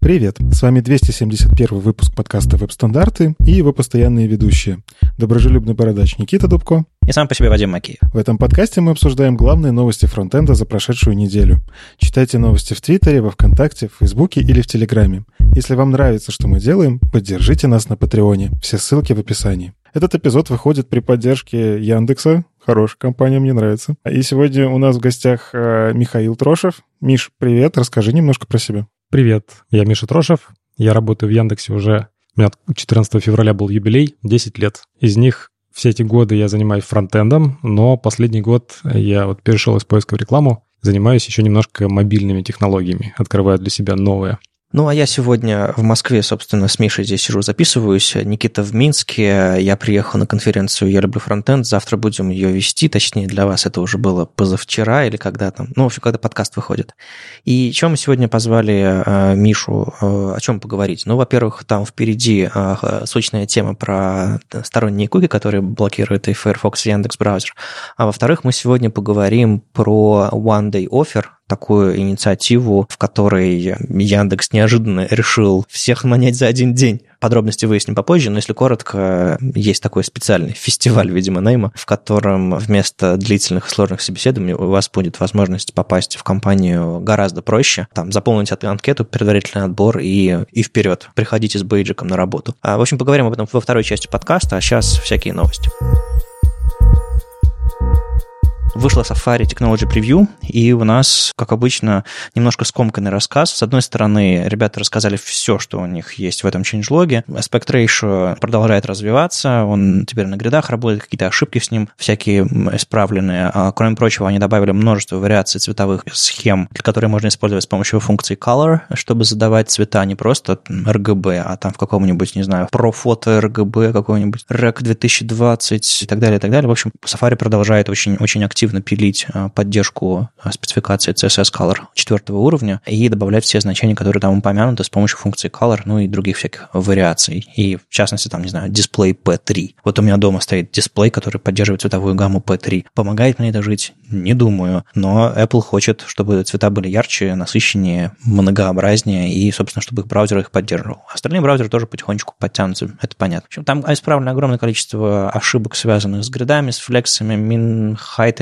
Привет! С вами 271 выпуск подкаста «Веб-стандарты» и его постоянные ведущие. Доброжелюбный бородач Никита Дубко. И сам по себе Вадим Макеев. В этом подкасте мы обсуждаем главные новости фронтенда за прошедшую неделю. Читайте новости в Твиттере, во Вконтакте, в Фейсбуке или в Телеграме. Если вам нравится, что мы делаем, поддержите нас на Патреоне. Все ссылки в описании. Этот эпизод выходит при поддержке Яндекса. Хорошая компания, мне нравится. И сегодня у нас в гостях э, Михаил Трошев. Миш, привет, расскажи немножко про себя. Привет, я Миша Трошев. Я работаю в Яндексе уже... У меня 14 февраля был юбилей, 10 лет. Из них все эти годы я занимаюсь фронтендом, но последний год я вот перешел из поиска в рекламу, занимаюсь еще немножко мобильными технологиями, открываю для себя новые. Ну, а я сегодня в Москве, собственно, с Мишей здесь сижу, записываюсь. Никита в Минске. Я приехал на конференцию «Я люблю фронтенд». Завтра будем ее вести, точнее, для вас это уже было позавчера или когда там. Ну, в общем, когда подкаст выходит. И чем мы сегодня позвали э, Мишу, э, о чем поговорить? Ну, во-первых, там впереди э, сочная тема про сторонние куки, которые блокируют и Firefox, и Яндекс браузер. А во-вторых, мы сегодня поговорим про One Day Offer, такую инициативу, в которой Яндекс неожиданно решил всех манять за один день. Подробности выясним попозже, но если коротко, есть такой специальный фестиваль, видимо, найма, в котором вместо длительных и сложных собеседований у вас будет возможность попасть в компанию гораздо проще, там, заполнить анкету, предварительный отбор и, и вперед. Приходите с бейджиком на работу. А, в общем, поговорим об этом во второй части подкаста, а сейчас всякие новости. Вышла Safari Technology Preview, и у нас, как обычно, немножко скомканный рассказ. С одной стороны, ребята рассказали все, что у них есть в этом changelog. Aspect Ratio продолжает развиваться, он теперь на гридах работает, какие-то ошибки с ним всякие исправленные. А, кроме прочего, они добавили множество вариаций цветовых схем, которые можно использовать с помощью функции Color, чтобы задавать цвета не просто RGB, а там в каком-нибудь, не знаю, про фото RGB, какой-нибудь REC 2020 и так далее, и так далее. В общем, Safari продолжает очень, очень активно активно пилить а, поддержку а, спецификации CSS Color четвертого уровня и добавлять все значения, которые там упомянуты с помощью функции Color, ну и других всяких вариаций. И в частности, там, не знаю, дисплей P3. Вот у меня дома стоит дисплей, который поддерживает цветовую гамму P3. Помогает мне это жить? Не думаю. Но Apple хочет, чтобы цвета были ярче, насыщеннее, многообразнее, и, собственно, чтобы их браузер их поддерживал. Остальные браузеры тоже потихонечку подтянутся, это понятно. В общем, там исправлено огромное количество ошибок, связанных с гридами, с флексами, мин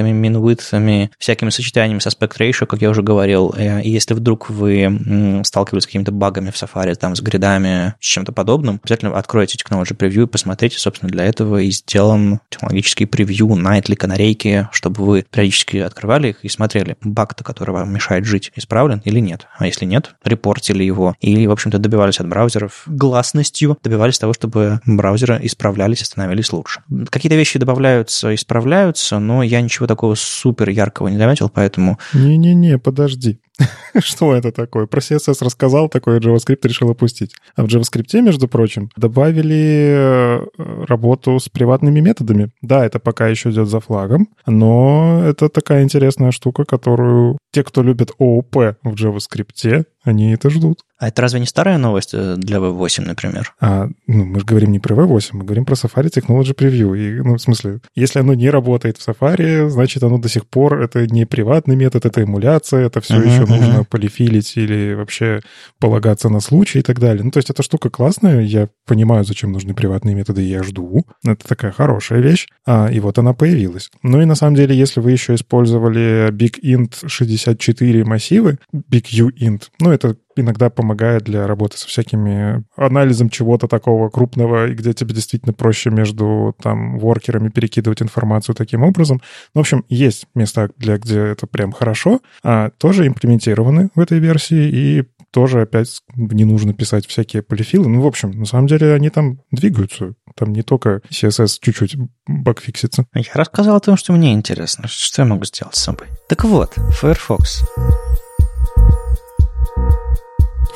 хайтами минвитами, всякими сочетаниями с aspect ratio, как я уже говорил. Э, и если вдруг вы сталкивались с какими-то багами в Safari, там, с гридами, с чем-то подобным, обязательно откройте Technology Preview и посмотрите, собственно, для этого и сделан технологический превью, nightly, канарейки, чтобы вы периодически открывали их и смотрели, баг-то, который вам мешает жить, исправлен или нет. А если нет, репортили его. Или, в общем-то, добивались от браузеров гласностью, добивались того, чтобы браузеры исправлялись и становились лучше. Какие-то вещи добавляются, исправляются, но я ничего такого такого супер яркого не заметил, поэтому... Не-не-не, подожди. Что это такое? Про CSS рассказал, такой JavaScript решил опустить. А в JavaScript, между прочим, добавили э, работу с приватными методами. Да, это пока еще идет за флагом, но это такая интересная штука, которую те, кто любит ООП в JavaScript, они это ждут. А это разве не старая новость э, для V8, например? А, ну, мы же говорим не про V8, мы говорим про Safari Technology Preview. И, ну, в смысле, если оно не работает в Safari, значит, оно до сих пор, это не приватный метод, это эмуляция, это все uh-huh, еще uh-huh. нужно полифилить или вообще полагаться на случай и так далее. Ну, то есть эта штука классная, я понимаю, зачем нужны приватные методы, я жду. Это такая хорошая вещь. А, и вот она появилась. Ну и на самом деле, если вы еще использовали BigInt 64 массивы, BigUint, ну, это иногда помогает для работы со всякими анализом чего-то такого крупного, и где тебе действительно проще между там воркерами перекидывать информацию таким образом. Ну, в общем, есть места, для, где это прям хорошо, а тоже имплементированы в этой версии, и тоже опять не нужно писать всякие полифилы. Ну, в общем, на самом деле они там двигаются. Там не только CSS чуть-чуть багфиксится. Я рассказал о том, что мне интересно. Что я могу сделать с собой? Так вот, Firefox.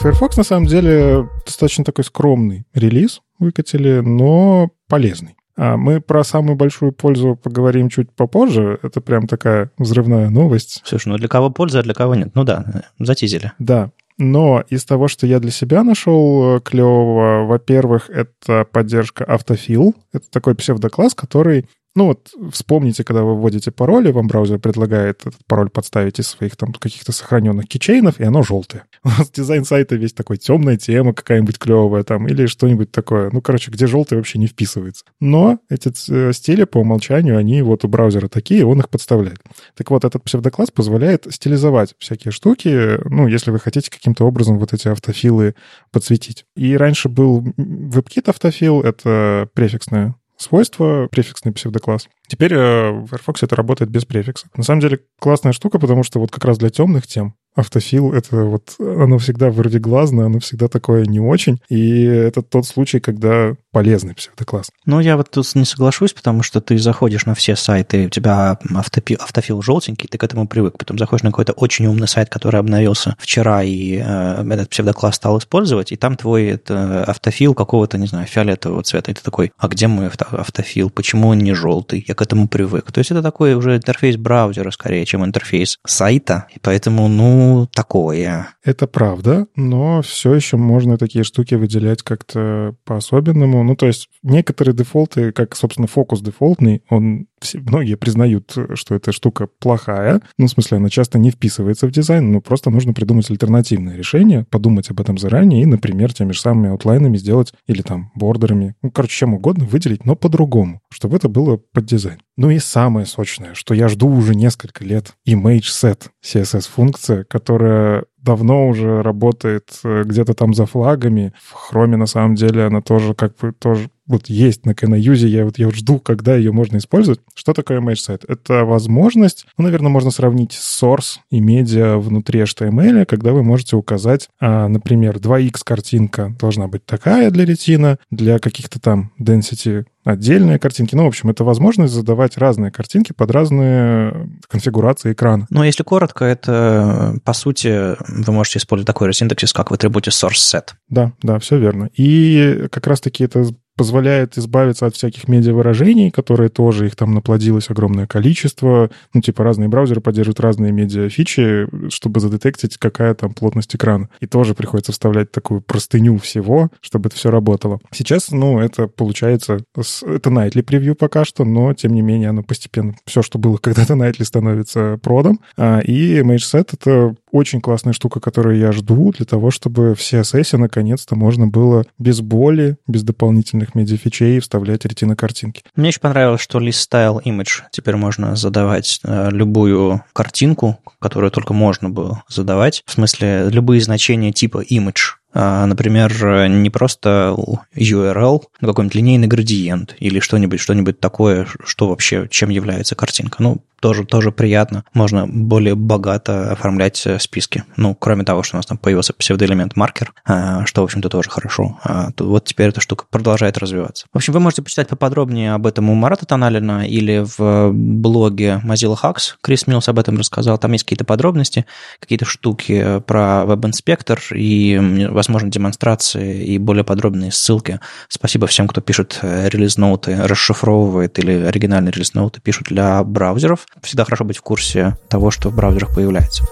Firefox на самом деле достаточно такой скромный релиз выкатили, но полезный. А мы про самую большую пользу поговорим чуть попозже. Это прям такая взрывная новость. Слушай, ну для кого польза, а для кого нет? Ну да, затизили. Да. Но из того, что я для себя нашел э, клевого, во-первых, это поддержка автофил. Это такой псевдокласс, который Ну вот вспомните, когда вы вводите пароли, вам браузер предлагает этот пароль подставить из своих там каких-то сохраненных кичейнов, и оно желтое. У вас дизайн сайта весь такой темная тема какая-нибудь клевая там или что-нибудь такое. Ну, короче, где желтый вообще не вписывается. Но эти э, стили по умолчанию, они вот у браузера такие, он их подставляет. Так вот, этот псевдокласс позволяет стилизовать всякие штуки, ну, если вы хотите каким-то образом вот эти автофилы подсветить. И раньше был WebKit автофил, это префиксное свойство, префиксный псевдокласс. Теперь э, в Firefox это работает без префикса. На самом деле классная штука, потому что вот как раз для темных тем автофил — это вот оно всегда вроде глазное, оно всегда такое не очень. И это тот случай, когда полезный псевдокласс. Ну, я вот тут не соглашусь, потому что ты заходишь на все сайты, у тебя автопи, автофил желтенький, ты к этому привык. Потом заходишь на какой-то очень умный сайт, который обновился вчера, и э, этот псевдокласс стал использовать, и там твой это, автофил какого-то, не знаю, фиолетового цвета. И ты такой, а где мой автофил? Почему он не желтый? Я к этому привык. То есть это такой уже интерфейс браузера скорее, чем интерфейс сайта, и поэтому, ну, такое. Это правда, но все еще можно такие штуки выделять как-то по-особенному. Ну, то есть некоторые дефолты, как, собственно, фокус дефолтный, он все, многие признают, что эта штука плохая. Ну, в смысле, она часто не вписывается в дизайн, но просто нужно придумать альтернативное решение, подумать об этом заранее и, например, теми же самыми аутлайнами сделать или там бордерами. Ну, короче, чем угодно выделить, но по-другому, чтобы это было под дизайн. Ну и самое сочное, что я жду уже несколько лет, image set CSS-функция, которая давно уже работает э, где-то там за флагами. В хроме, на самом деле, она тоже как бы тоже вот есть на Canayuse, я вот, я вот жду, когда ее можно использовать. Что такое set? Это возможность, ну, наверное, можно сравнить source и медиа внутри HTML, когда вы можете указать, а, например, 2x картинка должна быть такая для ретина, для каких-то там density отдельные картинки. Ну, в общем, это возможность задавать разные картинки под разные конфигурации экрана. Но если коротко, это, по сути, вы можете использовать такой же синтаксис, как в атрибуте source set. Да, да, все верно. И как раз-таки это позволяет избавиться от всяких медиавыражений, которые тоже, их там наплодилось огромное количество. Ну, типа разные браузеры поддерживают разные медиафичи, чтобы задетектить, какая там плотность экрана. И тоже приходится вставлять такую простыню всего, чтобы это все работало. Сейчас, ну, это получается... Это Nightly превью пока что, но, тем не менее, оно постепенно... Все, что было когда-то Nightly, становится продом. А, и MageSet — это очень классная штука, которую я жду для того, чтобы в CSS наконец-то можно было без боли, без дополнительных медиафичей вставлять ретино-картинки. Мне очень понравилось, что list style image теперь можно задавать э, любую картинку, которую только можно было задавать. В смысле, любые значения типа image например, не просто URL, но какой-нибудь линейный градиент или что-нибудь, что-нибудь такое, что вообще, чем является картинка. Ну, тоже, тоже приятно. Можно более богато оформлять э, списки. Ну, кроме того, что у нас там появился псевдоэлемент маркер, а, что, в общем-то, тоже хорошо. А, вот теперь эта штука продолжает развиваться. В общем, вы можете почитать поподробнее об этом у Марата Тоналина или в блоге Mozilla Hacks. Крис Милс об этом рассказал. Там есть какие-то подробности, какие-то штуки про веб-инспектор и, возможно, демонстрации и более подробные ссылки. Спасибо всем, кто пишет э, релиз-ноуты, расшифровывает или оригинальные релиз-ноуты пишут для браузеров всегда хорошо быть в курсе того, что в браузерах появляется.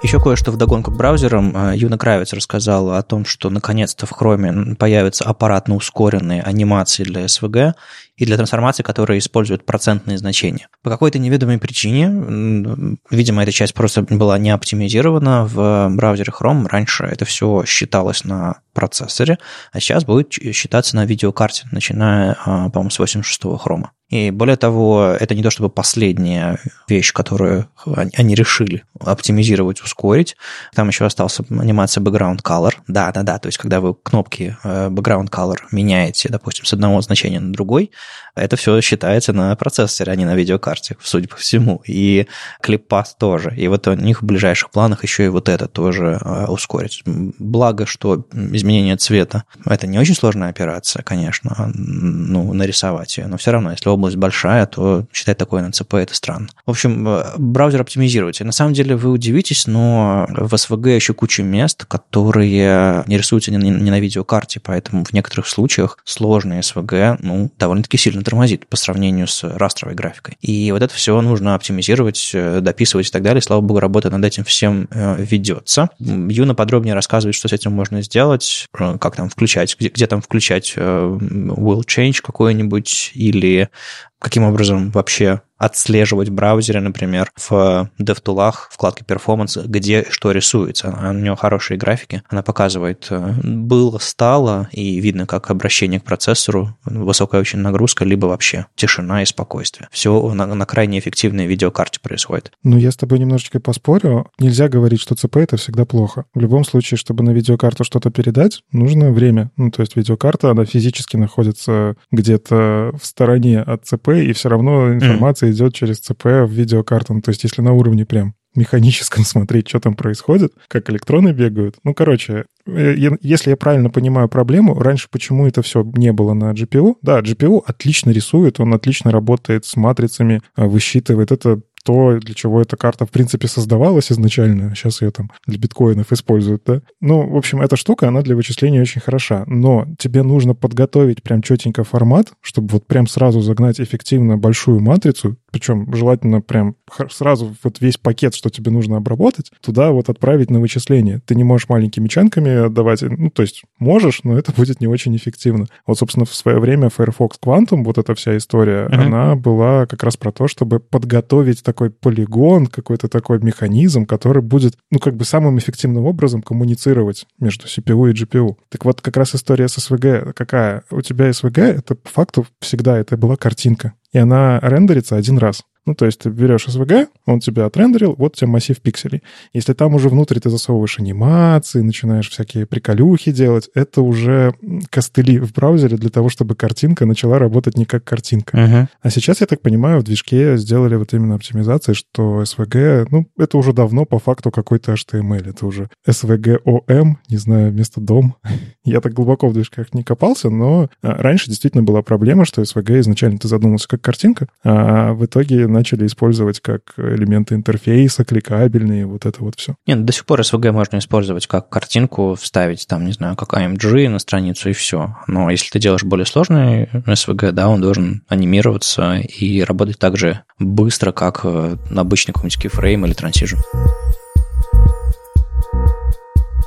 Еще кое-что в догонку к браузерам. Э, Юна Кравец рассказала о том, что наконец-то в Chrome появятся аппаратно ускоренные анимации для SVG и для трансформации, которые используют процентные значения. По какой-то неведомой причине, видимо, эта часть просто была не оптимизирована в браузере Chrome. Раньше это все считалось на процессоре, а сейчас будет считаться на видеокарте, начиная, а, по-моему, с 86-го хрома. И более того, это не то чтобы последняя вещь, которую они решили оптимизировать, ускорить. Там еще остался анимация background color. Да-да-да, то есть когда вы кнопки э, background color меняете, допустим, с одного значения на другой, это все считается на процессоре, а не на видеокарте, судя по всему. И клиппас тоже. И вот у них в ближайших планах еще и вот это тоже э, ускорить. Благо, что изменение цвета – это не очень сложная операция, конечно, ну, нарисовать ее. Но все равно, если область большая, то считать такое на ЦП – это странно. В общем, э, браузер оптимизируйте. На самом деле вы удивитесь, но в SVG еще куча мест, которые не рисуются не на видеокарте, поэтому в некоторых случаях сложные SVG, ну, довольно-таки сильно тормозит по сравнению с растровой графикой. И вот это все нужно оптимизировать, э, дописывать и так далее. Слава богу, работа над этим всем ведется. Юна подробнее рассказывает, что с этим можно сделать, как там включать, где, где там включать will change какой-нибудь или каким образом вообще отслеживать в браузере, например, в DevTools, вкладке Performance, где что рисуется. У нее хорошие графики. Она показывает, э, было, стало, и видно, как обращение к процессору, высокая очень нагрузка, либо вообще тишина и спокойствие. Все на, на крайне эффективной видеокарте происходит. Ну, я с тобой немножечко поспорю. Нельзя говорить, что ЦП — это всегда плохо. В любом случае, чтобы на видеокарту что-то передать, нужно время. Ну, то есть видеокарта, она физически находится где-то в стороне от ЦП, и все равно информация mm идет через ЦП в видеокарту. Ну, то есть если на уровне прям механическом смотреть, что там происходит, как электроны бегают. Ну, короче, э, если я правильно понимаю проблему, раньше почему это все не было на GPU? Да, GPU отлично рисует, он отлично работает с матрицами, э, высчитывает. Это то, для чего эта карта, в принципе, создавалась изначально. Сейчас ее там для биткоинов используют, да? Ну, в общем, эта штука, она для вычисления очень хороша. Но тебе нужно подготовить прям четенько формат, чтобы вот прям сразу загнать эффективно большую матрицу, причем желательно прям сразу вот весь пакет, что тебе нужно обработать, туда вот отправить на вычисление. Ты не можешь маленькими чанками отдавать, ну, то есть можешь, но это будет не очень эффективно. Вот, собственно, в свое время Firefox Quantum, вот эта вся история, uh-huh. она была как раз про то, чтобы подготовить такой полигон, какой-то такой механизм, который будет, ну, как бы самым эффективным образом коммуницировать между CPU и GPU. Так вот, как раз история с SVG какая? У тебя SVG, это по факту всегда это была картинка и она рендерится один раз. Ну, то есть ты берешь SVG, он тебя отрендерил, вот у тебя массив пикселей. Если там уже внутрь ты засовываешь анимации, начинаешь всякие приколюхи делать, это уже костыли в браузере для того, чтобы картинка начала работать не как картинка. Uh-huh. А сейчас, я так понимаю, в движке сделали вот именно оптимизации, что SVG, ну, это уже давно по факту какой-то HTML. Это уже SVG-OM, не знаю, вместо дом. я так глубоко в движках не копался, но а, раньше действительно была проблема, что SVG изначально ты задумался как картинка, а в итоге начали использовать как элементы интерфейса, кликабельные, вот это вот все. Нет, до сих пор SVG можно использовать как картинку, вставить там, не знаю, как AMG на страницу и все. Но если ты делаешь более сложный SVG, да, он должен анимироваться и работать так же быстро, как э, обычный какой-нибудь keyframe или Transition.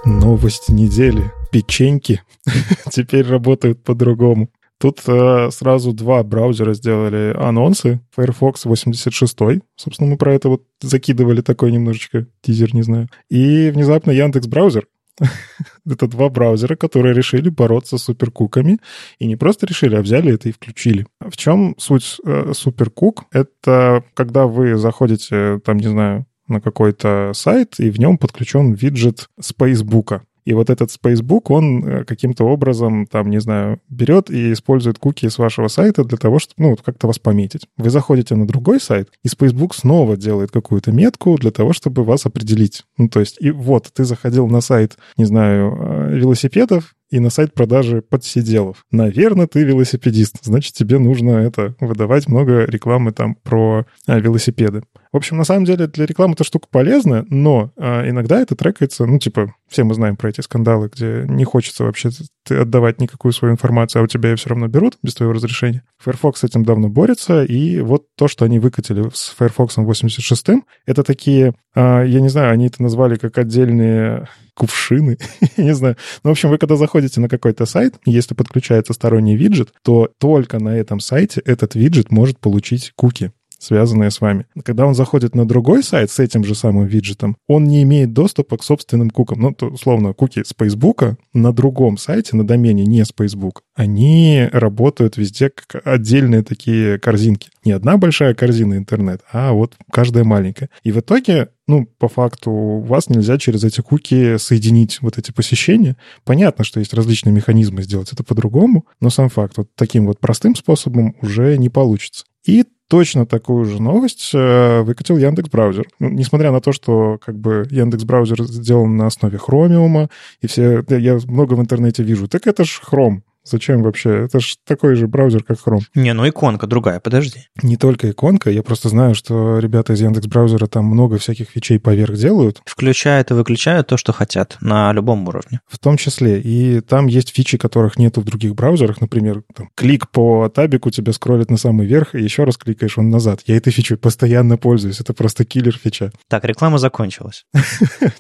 Новость недели. Печеньки теперь работают по-другому. Тут э, сразу два браузера сделали анонсы. Firefox 86, собственно, мы про это вот закидывали такой немножечко тизер, не знаю. И внезапно Яндекс браузер. это два браузера, которые решили бороться с суперкуками. И не просто решили, а взяли это и включили. В чем суть э, суперкук? Это когда вы заходите, там, не знаю, на какой-то сайт, и в нем подключен виджет с Фейсбука. И вот этот Spacebook, он э, каким-то образом, там, не знаю, берет и использует куки с вашего сайта для того, чтобы, ну, как-то вас пометить. Вы заходите на другой сайт, и Spacebook снова делает какую-то метку для того, чтобы вас определить. Ну, то есть, и вот, ты заходил на сайт, не знаю, э, велосипедов, и на сайт продажи подсиделов. Наверное, ты велосипедист, значит, тебе нужно это выдавать много рекламы там про а, велосипеды. В общем, на самом деле для рекламы эта штука полезная, но а, иногда это трекается, ну, типа, все мы знаем про эти скандалы, где не хочется вообще отдавать никакую свою информацию, а у тебя ее все равно берут без твоего разрешения. Firefox с этим давно борется, и вот то, что они выкатили с Firefox 86, это такие, а, я не знаю, они это назвали как отдельные кувшины, не знаю. Ну, в общем, вы когда заходите на какой-то сайт, если подключается сторонний виджет, то только на этом сайте этот виджет может получить куки связанные с вами. Когда он заходит на другой сайт с этим же самым виджетом, он не имеет доступа к собственным кукам. Ну, то, условно, куки с Facebook на другом сайте, на домене не с Facebook, они работают везде как отдельные такие корзинки. Не одна большая корзина интернет, а вот каждая маленькая. И в итоге ну, по факту, вас нельзя через эти куки соединить вот эти посещения. Понятно, что есть различные механизмы сделать это по-другому, но сам факт вот таким вот простым способом уже не получится. И точно такую же новость э, выкатил Яндекс браузер. Ну, несмотря на то, что как бы Яндекс браузер сделан на основе Chromium, и все, я много в интернете вижу, так это ж Chrome, Зачем вообще? Это же такой же браузер, как Chrome. Не, ну иконка другая, подожди. Не только иконка, я просто знаю, что ребята из Яндекс браузера там много всяких фичей поверх делают. Включают и выключают то, что хотят на любом уровне. В том числе. И там есть фичи, которых нету в других браузерах. Например, там, клик по табику тебя скроллит на самый верх, и еще раз кликаешь он назад. Я этой фичой постоянно пользуюсь. Это просто киллер фича. Так, реклама закончилась.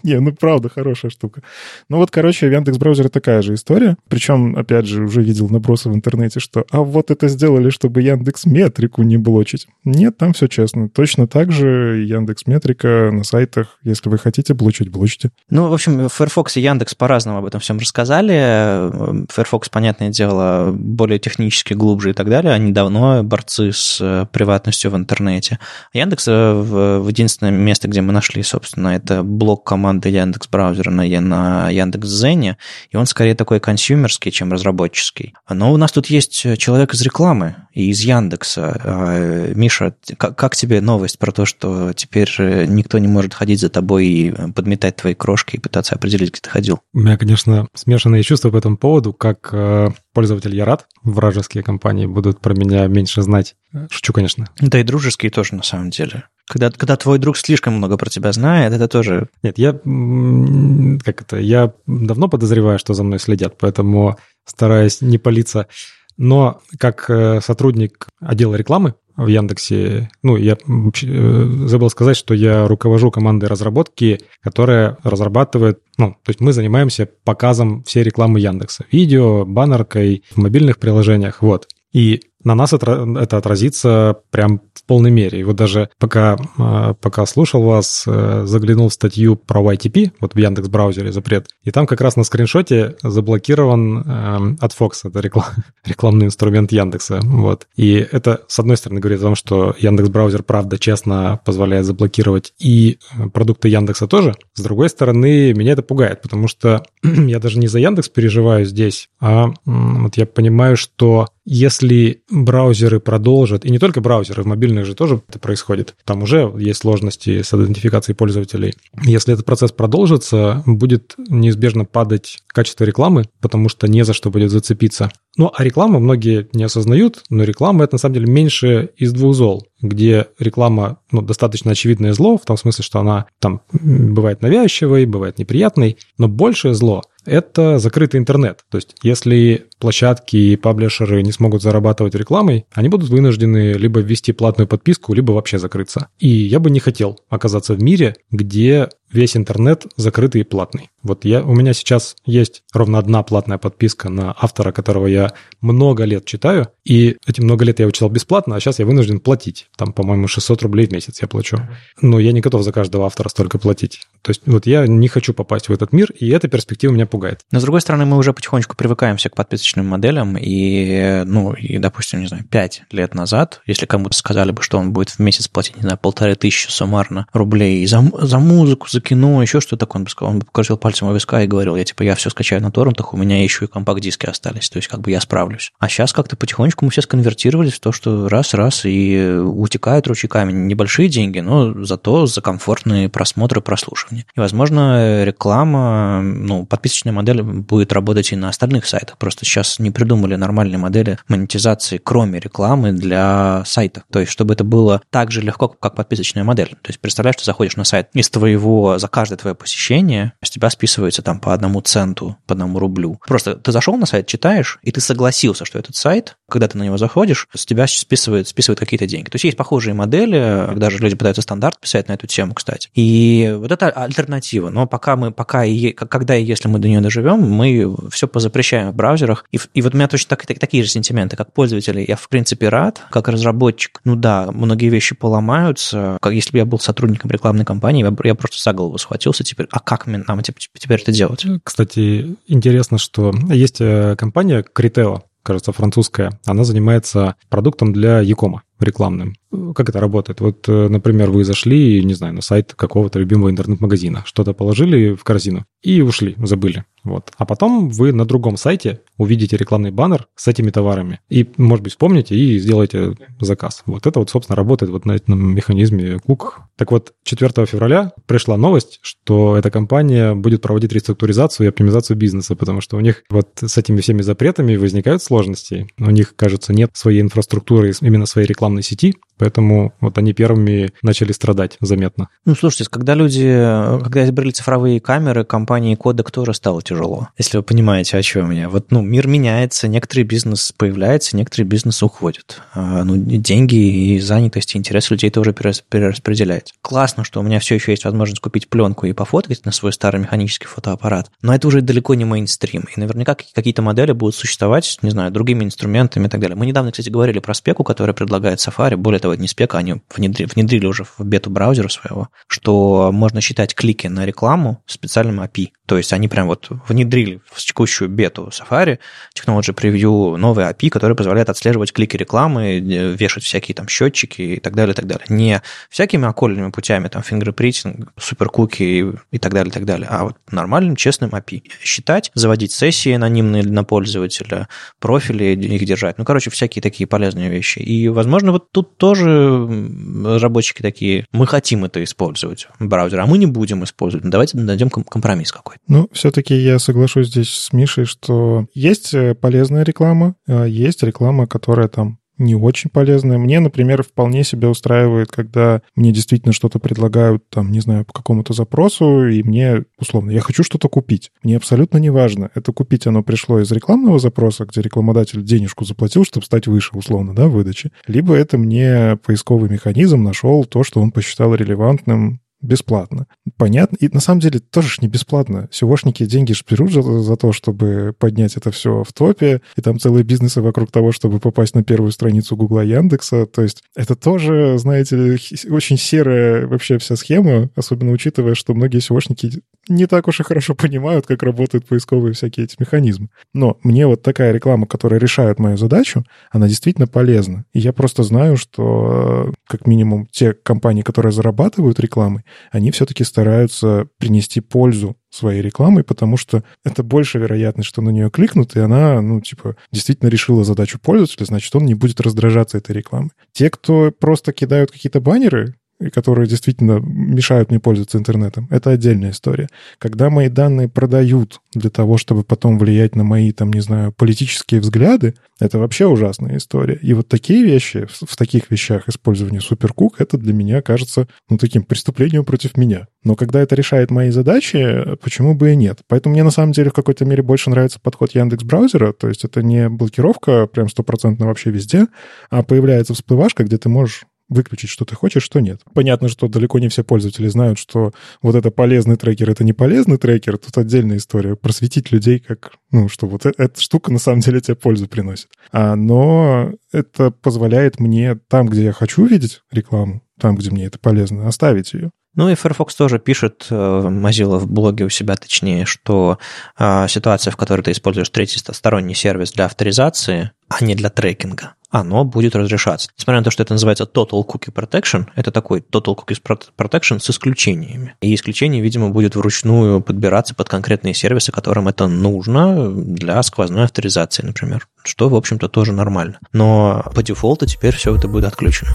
Не, ну правда, хорошая штука. Ну вот, короче, в Яндекс браузере такая же история. Причем, опять же, уже видел набросы в интернете, что а вот это сделали, чтобы Яндекс Метрику не блочить. Нет, там все честно. Точно так же Яндекс Метрика на сайтах, если вы хотите блочить, блочите. Ну, в общем, Firefox и Яндекс по-разному об этом всем рассказали. Firefox, понятное дело, более технически, глубже и так далее. Они давно борцы с э, приватностью в интернете. Яндекс э, в, единственное место, где мы нашли, собственно, это блок команды Яндекс браузера на, на Яндекс Зене, и он скорее такой консюмерский, чем разработческий. Но у нас тут есть человек из рекламы и из Яндекса. А, Миша, как, как тебе новость про то, что теперь э, никто не может ходить за тобой и подметать твои крошки и пытаться определить, где ты ходил? У меня, конечно, смешанные чувства по этому поводу, как э, пользователь я рад, вражеские компании будут про меня меньше знать. Шучу, конечно. Да и дружеские тоже, на самом деле. Когда, когда твой друг слишком много про тебя знает, это тоже... Нет, я... Как это? Я давно подозреваю, что за мной следят, поэтому стараюсь не палиться. Но как э, сотрудник отдела рекламы в Яндексе, ну, я э, забыл сказать, что я руковожу командой разработки, которая разрабатывает, ну, то есть мы занимаемся показом всей рекламы Яндекса. Видео, баннеркой, в мобильных приложениях, вот. И на нас это, это отразится прям в полной мере. И вот даже пока, а, пока слушал вас, э, заглянул в статью про YTP, вот в Яндекс браузере запрет, и там как раз на скриншоте заблокирован э, от Fox, это реклам, рекламный инструмент Яндекса. Вот. И это, с одной стороны, говорит о том, что Яндекс браузер, правда, честно позволяет заблокировать и э, продукты Яндекса тоже. С другой стороны, меня это пугает, потому что я даже не за Яндекс переживаю здесь, а вот я понимаю, что если браузеры продолжат, и не только браузеры, в мобильных же тоже это происходит, там уже есть сложности с идентификацией пользователей. Если этот процесс продолжится, будет неизбежно падать качество рекламы, потому что не за что будет зацепиться. Ну, а реклама многие не осознают, но реклама это на самом деле меньше из двух зол, где реклама ну, достаточно очевидное зло, в том смысле, что она там бывает навязчивой, бывает неприятной, но большее зло это закрытый интернет. То есть, если площадки и паблишеры не смогут зарабатывать рекламой, они будут вынуждены либо ввести платную подписку, либо вообще закрыться. И я бы не хотел оказаться в мире, где весь интернет закрытый и платный. Вот я, у меня сейчас есть ровно одна платная подписка на автора, которого я много лет читаю, и эти много лет я его читал бесплатно, а сейчас я вынужден платить. Там, по-моему, 600 рублей в месяц я плачу. Но я не готов за каждого автора столько платить. То есть вот я не хочу попасть в этот мир, и эта перспектива меня пугает. Но, с другой стороны, мы уже потихонечку привыкаемся к подписочным моделям, и, ну, и, допустим, не знаю, 5 лет назад, если кому-то сказали бы, что он будет в месяц платить, не знаю, полторы тысячи суммарно рублей за, за музыку, за кино, еще что-то такое, он бы сказал, он бы покрутил пальцем у виска и говорил, я типа, я все скачаю на торрентах, у меня еще и компакт-диски остались, то есть как бы я справлюсь. А сейчас как-то потихонечку мы все сконвертировались в то, что раз-раз и утекают ручейками небольшие деньги, но зато за комфортные просмотры, прослушивания. И, возможно, реклама, ну, подписочная модель будет работать и на остальных сайтах, просто сейчас не придумали нормальные модели монетизации, кроме рекламы для сайта. То есть, чтобы это было так же легко, как подписочная модель. То есть, представляешь, ты заходишь на сайт из твоего за каждое твое посещение с тебя списывается там по одному центу, по одному рублю. Просто ты зашел на сайт, читаешь, и ты согласился, что этот сайт, когда ты на него заходишь, с тебя списывают, списывают какие-то деньги. То есть есть похожие модели, даже люди пытаются стандарт писать на эту тему, кстати. И вот это альтернатива. Но пока мы, пока и когда и если мы до нее доживем, мы все позапрещаем в браузерах. И, и вот у меня точно так, так, такие же сентименты, как пользователь. Я, в принципе, рад, как разработчик. Ну да, многие вещи поломаются. Как если бы я был сотрудником рекламной кампании, я, я просто за голову схватился теперь. А как нам теперь это делать? Кстати, интересно, что есть э, компания Criteo, кажется, французская. Она занимается продуктом для Якома рекламным. Как это работает? Вот, э, например, вы зашли, не знаю, на сайт какого-то любимого интернет-магазина, что-то положили в корзину и ушли, забыли. Вот. А потом вы на другом сайте увидите рекламный баннер с этими товарами. И, может быть, вспомните и сделайте заказ. Вот это вот, собственно, работает вот на этом механизме Кук. Так вот, 4 февраля пришла новость, что эта компания будет проводить реструктуризацию и оптимизацию бизнеса, потому что у них вот с этими всеми запретами возникают сложности. У них, кажется, нет своей инфраструктуры, именно своей рекламной сети, Поэтому вот они первыми начали страдать заметно. Ну, слушайте, когда люди, когда изобрели цифровые камеры, компании кодек тоже стало тяжело. Если вы понимаете, о чем я. Вот, ну, мир меняется, некоторый бизнес появляется, некоторые бизнесы уходят. А, ну, деньги и занятость, и интерес людей тоже перераспределяется. Классно, что у меня все еще есть возможность купить пленку и пофоткать на свой старый механический фотоаппарат, но это уже далеко не мейнстрим. И наверняка какие-то модели будут существовать, не знаю, другими инструментами и так далее. Мы недавно, кстати, говорили про спеку, которая предлагает Safari. Более того, не спека, они внедрили, внедрили уже в бету браузера своего, что можно считать клики на рекламу специальным API. То есть они прям вот внедрили в текущую бету Safari Technology Preview новый API, который позволяет отслеживать клики рекламы, э, вешать всякие там счетчики и так далее, и так далее. Не всякими окольными путями, там, фингерпринтинг, суперкуки и, и так далее, и так далее, а вот нормальным, честным API. Считать, заводить сессии анонимные на пользователя, профили их держать. Ну, короче, всякие такие полезные вещи. И, возможно, вот тут тоже разработчики такие, мы хотим это использовать, браузер, а мы не будем использовать. Давайте найдем компромисс какой-то. Ну, все-таки я соглашусь здесь с Мишей, что есть э, полезная реклама, а есть реклама, которая там не очень полезная. Мне, например, вполне себя устраивает, когда мне действительно что-то предлагают, там, не знаю, по какому-то запросу, и мне, условно, я хочу что-то купить. Мне абсолютно не важно, это купить оно пришло из рекламного запроса, где рекламодатель денежку заплатил, чтобы стать выше, условно, да, выдачи, либо это мне поисковый механизм нашел то, что он посчитал релевантным бесплатно. Понятно. И на самом деле тоже ж не бесплатно. SEOшники деньги ж берут за, за то, чтобы поднять это все в топе, и там целые бизнесы вокруг того, чтобы попасть на первую страницу Гугла Яндекса. То есть это тоже, знаете, очень серая вообще вся схема, особенно учитывая, что многие SEOшники не так уж и хорошо понимают, как работают поисковые всякие эти механизмы. Но мне вот такая реклама, которая решает мою задачу, она действительно полезна. И я просто знаю, что как минимум те компании, которые зарабатывают рекламой, они все-таки стараются принести пользу своей рекламой, потому что это больше вероятность, что на нее кликнут, и она, ну, типа, действительно решила задачу пользователя, значит, он не будет раздражаться этой рекламой. Те, кто просто кидают какие-то баннеры, которые действительно мешают мне пользоваться интернетом, это отдельная история. Когда мои данные продают для того, чтобы потом влиять на мои, там, не знаю, политические взгляды, это вообще ужасная история. И вот такие вещи, в таких вещах использование суперкук, это для меня кажется, ну, таким преступлением против меня. Но когда это решает мои задачи, почему бы и нет? Поэтому мне на самом деле в какой-то мере больше нравится подход Яндекс браузера, то есть это не блокировка прям стопроцентно вообще везде, а появляется всплывашка, где ты можешь выключить, что ты хочешь, что нет. Понятно, что далеко не все пользователи знают, что вот это полезный трекер, это не полезный трекер. Тут отдельная история. Просветить людей, как, ну, что вот э, эта штука на самом деле тебе пользу приносит. А, но это позволяет мне там, где я хочу видеть рекламу, там, где мне это полезно, оставить ее. Ну и Firefox тоже пишет, э, Mozilla в блоге у себя точнее, что э, ситуация, в которой ты используешь третий сторонний сервис для авторизации, а не для трекинга, оно будет разрешаться. Несмотря на то, что это называется Total Cookie Protection, это такой Total Cookie Protection с исключениями. И исключение, видимо, будет вручную подбираться под конкретные сервисы, которым это нужно для сквозной авторизации, например. Что, в общем-то, тоже нормально. Но по дефолту теперь все это будет отключено.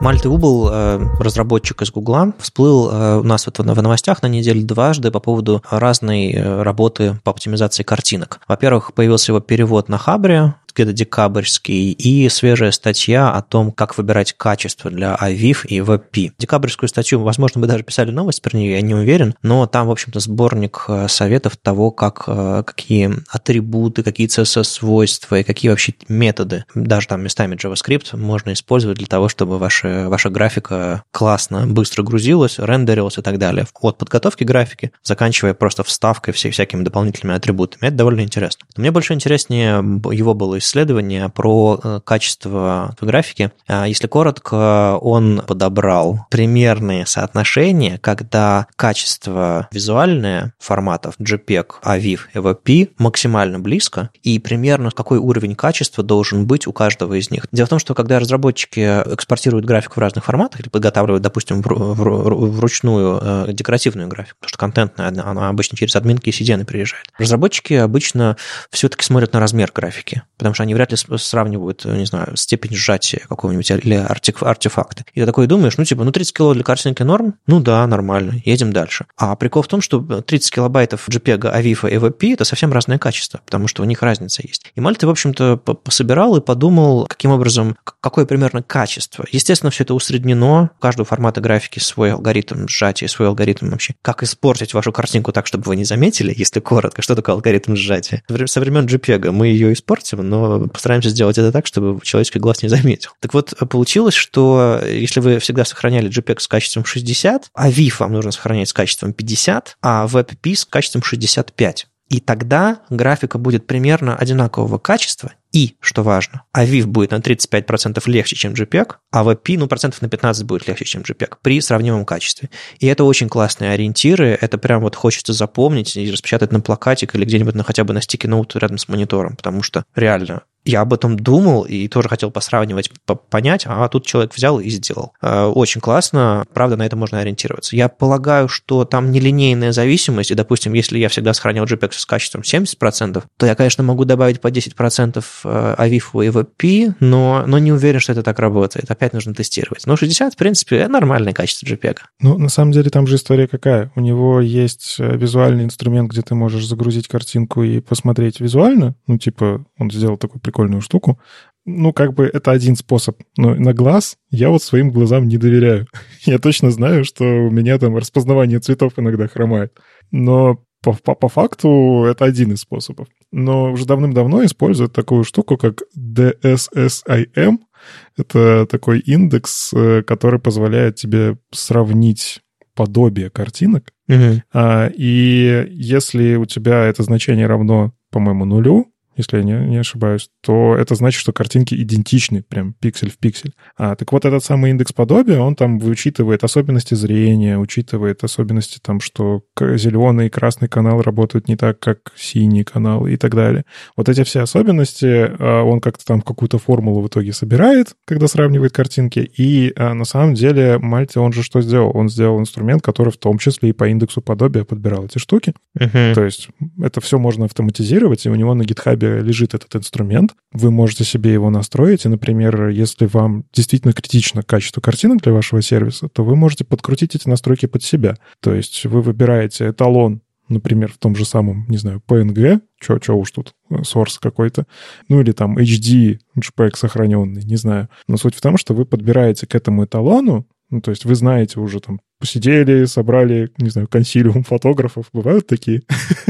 Мальты Убл, э, разработчик из Гугла, всплыл э, у нас вот в новостях на неделе дважды по поводу разной э, работы по оптимизации картинок. Во-первых, появился его перевод на Хабре, где-то декабрьский, и свежая статья о том, как выбирать качество для IVIF и WebP. Декабрьскую статью, возможно, мы даже писали новость про нее, я не уверен, но там, в общем-то, сборник э, советов того, как, э, какие атрибуты, какие CSS-свойства и какие вообще методы, даже там местами JavaScript можно использовать для того, чтобы ваша, ваша графика классно, быстро грузилась, рендерилась и так далее. От подготовки графики, заканчивая просто вставкой всех всякими дополнительными атрибутами. Это довольно интересно. Но мне больше интереснее его было исследование про э, качество графики. А, если коротко, он подобрал примерные соотношения, когда качество визуальное форматов JPEG, AVIF, EVP максимально близко, и примерно какой уровень качества должен быть у каждого из них. Дело в том, что когда разработчики экспортируют графику в разных форматах или подготавливают, допустим, вручную э, декоративную графику, потому что контентная, она обычно через админки и CDN приезжает. Разработчики обычно все-таки смотрят на размер графики, потому что они вряд ли сравнивают, не знаю, степень сжатия какого-нибудь или артефакта. И ты такой думаешь, ну, типа, ну, 30 кило для картинки норм? Ну да, нормально, едем дальше. А прикол в том, что 30 килобайтов JPEG, AVIF и EVP – это совсем разное качество, потому что у них разница есть. И Мальта, в общем-то, пособирал и подумал, каким образом, какое примерно качество. Естественно, все это усреднено, у каждого формата графики свой алгоритм сжатия, свой алгоритм вообще. Как испортить вашу картинку так, чтобы вы не заметили, если коротко, что такое алгоритм сжатия? Со времен JPEG мы ее испортим, но постараемся сделать это так, чтобы человеческий глаз не заметил. Так вот, получилось, что если вы всегда сохраняли JPEG с качеством 60, а VIF вам нужно сохранять с качеством 50, а WebP с качеством 65. И тогда графика будет примерно одинакового качества, и, что важно, AVIF будет на 35% легче, чем JPEG, а WebP, ну, процентов на 15 будет легче, чем JPEG при сравнимом качестве. И это очень классные ориентиры, это прям вот хочется запомнить и распечатать на плакатик или где-нибудь на, хотя бы на стике ноут рядом с монитором, потому что реально я об этом думал и тоже хотел посравнивать, понять, а тут человек взял и сделал. Э, очень классно, правда, на это можно ориентироваться. Я полагаю, что там нелинейная зависимость, и, допустим, если я всегда сохранял JPEG с качеством 70%, то я, конечно, могу добавить по 10% AVIF и VP, но, но не уверен, что это так работает. Опять нужно тестировать. Но 60, в принципе, нормальное качество JPEG. Ну, на самом деле, там же история какая? У него есть э, визуальный инструмент, где ты можешь загрузить картинку и посмотреть визуально. Ну, типа, он сделал такой прикольную штуку. Ну, как бы это один способ. Но на глаз я вот своим глазам не доверяю. Я точно знаю, что у меня там распознавание цветов иногда хромает. Но по, по, по факту это один из способов. Но уже давным-давно используют такую штуку, как DSSIM. Это такой индекс, э, который позволяет тебе сравнить подобие картинок. Угу. А, и если у тебя это значение равно, по-моему, нулю, если я не, не ошибаюсь, то это значит, что картинки идентичны, прям пиксель в пиксель. А, так вот, этот самый индекс подобия, он там учитывает особенности зрения, учитывает особенности там, что зеленый и красный канал работают не так, как синий канал и так далее. Вот эти все особенности а, он как-то там какую-то формулу в итоге собирает, когда сравнивает картинки, и а, на самом деле Мальти, он же что сделал? Он сделал инструмент, который в том числе и по индексу подобия подбирал эти штуки. Uh-huh. То есть это все можно автоматизировать, и у него на гитхабе лежит этот инструмент. Вы можете себе его настроить, и, например, если вам действительно критично качество картинок для вашего сервиса, то вы можете подкрутить эти настройки под себя. То есть вы выбираете эталон например, в том же самом, не знаю, PNG, что чё уж тут, source какой-то, ну или там HD, JPEG сохраненный, не знаю. Но суть в том, что вы подбираете к этому эталону, ну, то есть вы знаете уже там посидели, собрали, не знаю, консилиум фотографов. Бывают такие.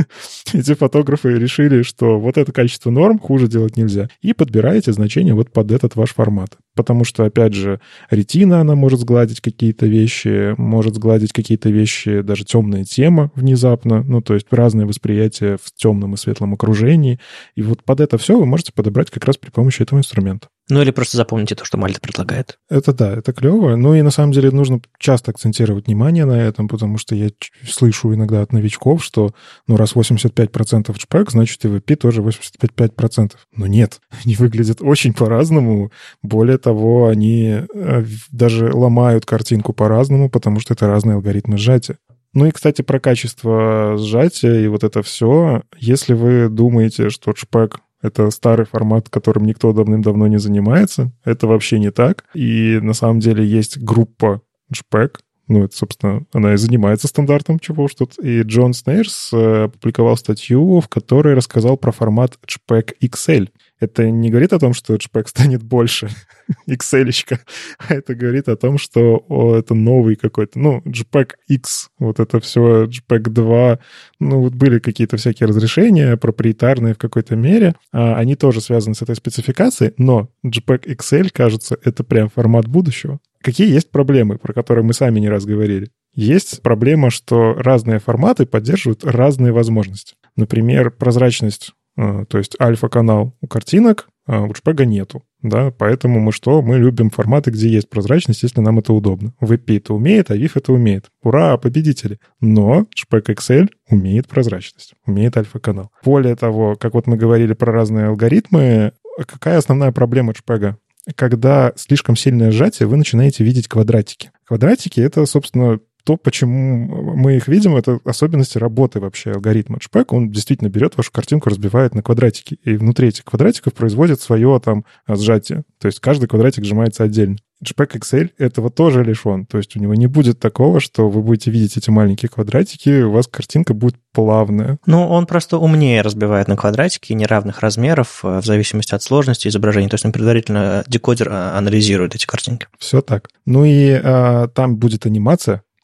Эти фотографы решили, что вот это качество норм, хуже делать нельзя. И подбираете значение вот под этот ваш формат. Потому что, опять же, ретина, она может сгладить какие-то вещи, может сгладить какие-то вещи, даже темная тема внезапно. Ну, то есть разное восприятие в темном и светлом окружении. И вот под это все вы можете подобрать как раз при помощи этого инструмента. Ну или просто запомните то, что Мальта предлагает. Это да, это клево. Ну и на самом деле нужно часто акцентировать внимание на этом, потому что я слышу иногда от новичков, что ну раз 85% JPEG, значит и VP тоже 85%. Но нет, они выглядят очень по-разному. Более того, они э, даже ломают картинку по-разному, потому что это разные алгоритмы сжатия. Ну и, кстати, про качество сжатия и вот это все. Если вы думаете, что JPEG это старый формат, которым никто давным-давно не занимается. Это вообще не так. И на самом деле есть группа JPEG, ну, это, собственно, она и занимается стандартом, чего уж тут. И Джон Снейрс э, опубликовал статью, в которой рассказал про формат JPEG XL. Это не говорит о том, что JPEG станет больше XL, а это говорит о том, что о, это новый какой-то, ну, JPEG X, вот это все JPEG 2, ну, вот были какие-то всякие разрешения проприетарные в какой-то мере, а они тоже связаны с этой спецификацией, но JPEG XL, кажется, это прям формат будущего. Какие есть проблемы, про которые мы сами не раз говорили? Есть проблема, что разные форматы поддерживают разные возможности. Например, прозрачность, то есть альфа-канал у картинок а у JPEG нету. Да, поэтому мы что? Мы любим форматы, где есть прозрачность, если нам это удобно. WebP это умеет, а VIF это умеет. Ура, победители! Но JPEG XL умеет прозрачность, умеет альфа-канал. Более того, как вот мы говорили про разные алгоритмы, какая основная проблема JPEG? Когда слишком сильное сжатие, вы начинаете видеть квадратики. Квадратики — это, собственно, то, почему мы их видим, это особенности работы вообще алгоритма JPEG. Он действительно берет вашу картинку, разбивает на квадратики, и внутри этих квадратиков производит свое там сжатие. То есть каждый квадратик сжимается отдельно. JPEG XL этого тоже лишен. То есть у него не будет такого, что вы будете видеть эти маленькие квадратики, у вас картинка будет плавная. Ну, он просто умнее разбивает на квадратики неравных размеров э, в зависимости от сложности изображения. То есть он предварительно декодер а, анализирует эти картинки. Все так. Ну и а, там будет анимация,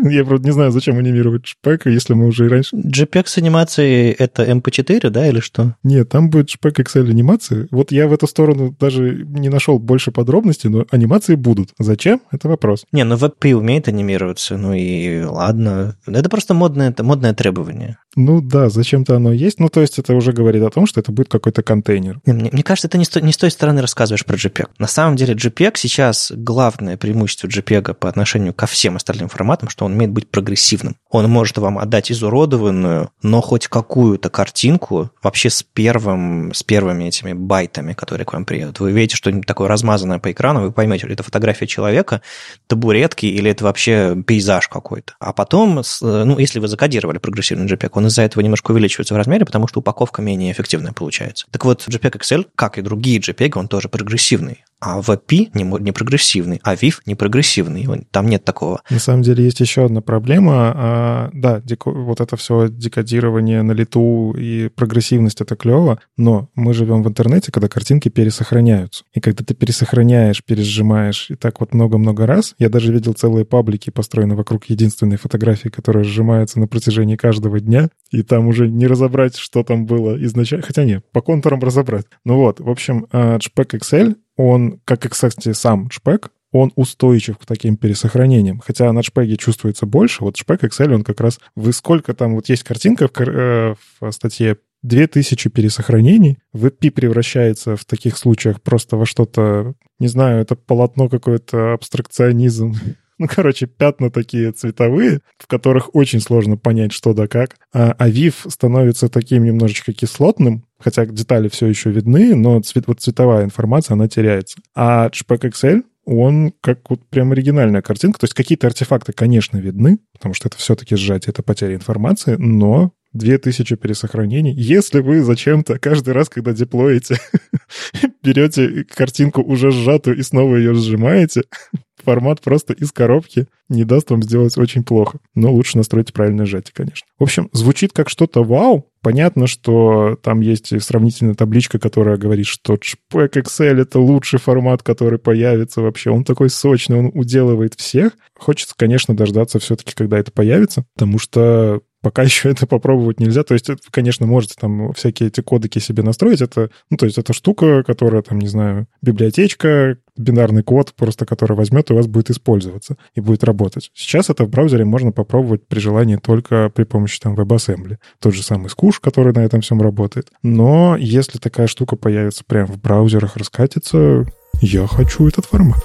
Я просто не знаю, зачем анимировать шпек, если мы уже и раньше... JPEG с анимацией — это MP4, да, или что? Нет, там будет шпек XL анимации. Вот я в эту сторону даже не нашел больше подробностей, но анимации будут. Зачем? Это вопрос. Не, ну WebP умеет анимироваться, ну и ладно. Это просто модное, это модное требование. Ну да, зачем-то оно есть. Ну, то есть это уже говорит о том, что это будет какой-то контейнер. Мне, мне кажется, ты не с, той, не с той стороны рассказываешь про JPEG. На самом деле JPEG сейчас главное преимущество JPEG по отношению ко всем остальным форматам, что он умеет быть прогрессивным. Он может вам отдать изуродованную, но хоть какую-то картинку вообще с первым, с первыми этими байтами, которые к вам приедут. Вы видите что-нибудь такое размазанное по экрану, вы поймете, это фотография человека, табуретки или это вообще пейзаж какой-то. А потом, ну, если вы закодировали прогрессивный JPEG, он из-за этого немножко увеличивается в размере, потому что упаковка менее эффективная получается. Так вот, JPEG XL, как и другие JPEG, он тоже прогрессивный. А VP не, не прогрессивный, а VIF не прогрессивный. Там нет такого. На самом деле есть еще одна проблема. А, да, деко, вот это все декодирование на лету и прогрессивность — это клево, но мы живем в интернете, когда картинки пересохраняются. И когда ты пересохраняешь, пересжимаешь и так вот много-много раз, я даже видел целые паблики, построенные вокруг единственной фотографии, которая сжимается на протяжении каждого дня, и там уже не разобрать, что там было изначально. Хотя нет, по контурам разобрать. Ну вот, в общем, JPEG Excel он, как и, кстати, сам шпек, он устойчив к таким пересохранениям. Хотя на шпеге чувствуется больше, вот шпек Excel, он как раз... Вы сколько там... Вот есть картинка в, э, в статье 2000 пересохранений. WebP превращается в таких случаях просто во что-то... Не знаю, это полотно какой-то абстракционизм. Ну, короче, пятна такие цветовые, в которых очень сложно понять, что да как. А, а VIF становится таким немножечко кислотным, хотя детали все еще видны, но цвет, вот цветовая информация, она теряется. А JPEG XL, он как вот прям оригинальная картинка. То есть какие-то артефакты, конечно, видны, потому что это все-таки сжатие, это потеря информации, но 2000 пересохранений. Если вы зачем-то каждый раз, когда деплоите, берете картинку уже сжатую и снова ее сжимаете, формат просто из коробки не даст вам сделать очень плохо. Но лучше настроить правильное сжатие, конечно. В общем, звучит как что-то вау. Понятно, что там есть сравнительная табличка, которая говорит, что JPEG Excel — это лучший формат, который появится вообще. Он такой сочный, он уделывает всех. Хочется, конечно, дождаться все-таки, когда это появится, потому что пока еще это попробовать нельзя. То есть, вы, конечно, можете там всякие эти кодеки себе настроить. Это, ну, то есть, это штука, которая, там, не знаю, библиотечка, бинарный код, просто который возьмет и у вас будет использоваться и будет работать. Сейчас это в браузере можно попробовать при желании только при помощи там WebAssembly. Тот же самый Squoosh, который на этом всем работает. Но если такая штука появится прямо в браузерах, раскатится, я хочу этот формат.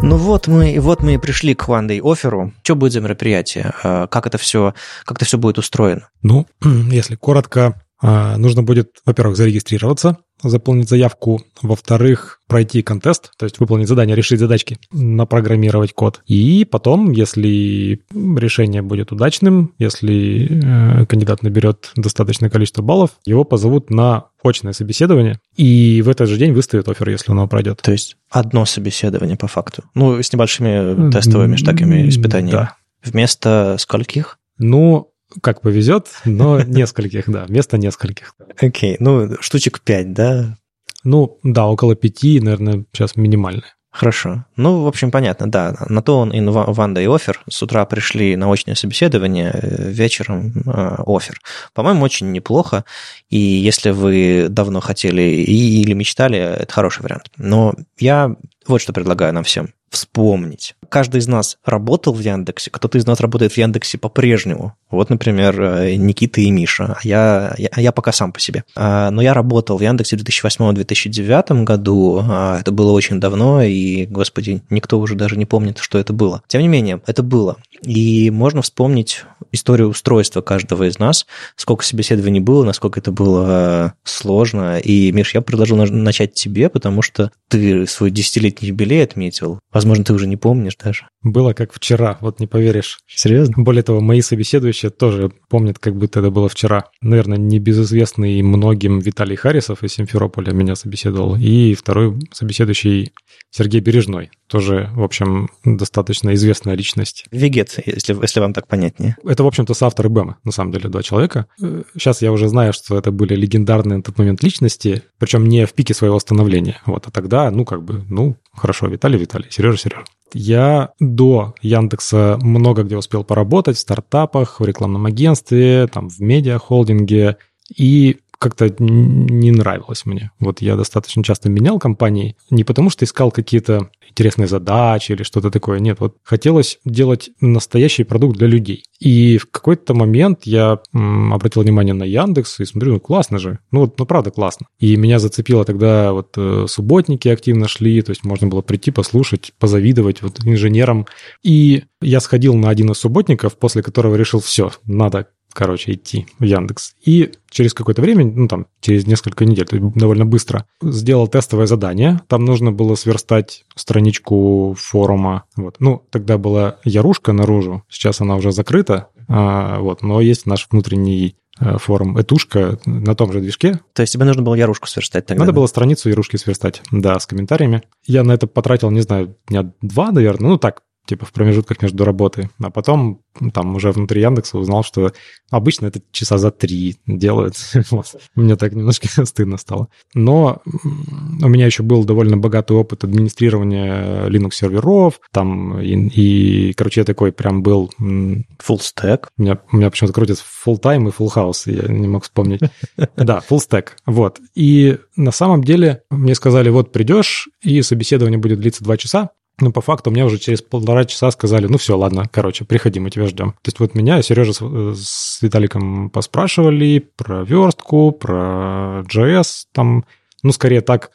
Ну вот мы, вот мы и пришли к One Day оферу. Что будет за мероприятие? А, как это все, как это все будет устроено? Ну, если коротко, нужно будет, во-первых, зарегистрироваться, заполнить заявку, во-вторых, пройти контест, то есть выполнить задание, решить задачки, напрограммировать код. И потом, если решение будет удачным, если э, кандидат наберет достаточное количество баллов, его позовут на очное собеседование, и в этот же день выставят офер, если оно пройдет. То есть одно собеседование по факту. Ну, с небольшими тестовыми такими испытаниями. Да. Вместо скольких? Ну, как повезет, но нескольких, да, вместо нескольких. Окей, okay. ну, штучек пять, да? Ну, да, около пяти, наверное, сейчас минимальные. Хорошо. Ну, в общем, понятно, да. На то он и Ванда и офер. С утра пришли на очное собеседование, э, вечером э, офер. По-моему, очень неплохо. И если вы давно хотели и, или мечтали, это хороший вариант. Но я вот что предлагаю нам всем. вспомнить. Каждый из нас работал в Яндексе, кто-то из нас работает в Яндексе по-прежнему. Вот, например, э, Никита и Миша, а я, я, я пока сам по себе. А, но я работал в Яндексе в 2008-2009 году, а, это было очень давно, и, господи, никто уже даже не помнит, что это было. Тем не менее, это было. И можно вспомнить историю устройства каждого из нас, сколько собеседований было, насколько это было сложно. И, Миш, я предложил начать тебе, потому что ты свой десятилетний юбилей отметил. Возможно, ты уже не помнишь даже. Было как вчера, вот не поверишь. Серьезно? Более того, мои собеседующие тоже помнят, как будто это было вчера. Наверное, небезызвестный многим Виталий Харисов из Симферополя меня собеседовал. И второй собеседующий Сергей Бережной, тоже, в общем, достаточно известная личность. Вегет, если, если вам так понятнее. Это, в общем-то, соавторы БЭМа, на самом деле, два человека. Сейчас я уже знаю, что это были легендарные на тот момент личности, причем не в пике своего становления. Вот, а тогда, ну, как бы, ну, хорошо, Виталий, Виталий, Сережа, Сережа. Я до Яндекса много где успел поработать, в стартапах, в рекламном агентстве, там, в медиахолдинге. И как-то не нравилось мне. Вот я достаточно часто менял компании, не потому что искал какие-то интересные задачи или что-то такое, нет, вот хотелось делать настоящий продукт для людей. И в какой-то момент я обратил внимание на Яндекс и смотрю, ну классно же, ну вот, ну правда классно. И меня зацепило тогда вот э, субботники активно шли, то есть можно было прийти, послушать, позавидовать вот инженерам. И я сходил на один из субботников, после которого решил, все, надо короче, идти в Яндекс. И через какое-то время, ну там, через несколько недель, то есть довольно быстро, сделал тестовое задание. Там нужно было сверстать страничку форума. Вот. Ну, тогда была Ярушка наружу, сейчас она уже закрыта, а, вот, но есть наш внутренний э, форум Этушка на том же движке. То есть тебе нужно было Ярушку сверстать тогда? Надо да? было страницу Ярушки сверстать, да, с комментариями. Я на это потратил, не знаю, дня два, наверное, ну так, типа в промежутках между работой. А потом там уже внутри Яндекса узнал, что обычно это часа за три делают. вот. Мне так немножко стыдно стало. Но у меня еще был довольно богатый опыт администрирования Linux-серверов. Там и, и, короче, я такой прям был... Full stack? У меня, у меня почему-то крутится full time и full house. Я не мог вспомнить. да, full stack. Вот. И на самом деле мне сказали, вот придешь, и собеседование будет длиться два часа. Ну, по факту мне уже через полтора часа сказали, ну все, ладно, короче, приходи, мы тебя ждем. То есть вот меня Сережа с, с Виталиком поспрашивали про верстку, про JS, там, ну, скорее так,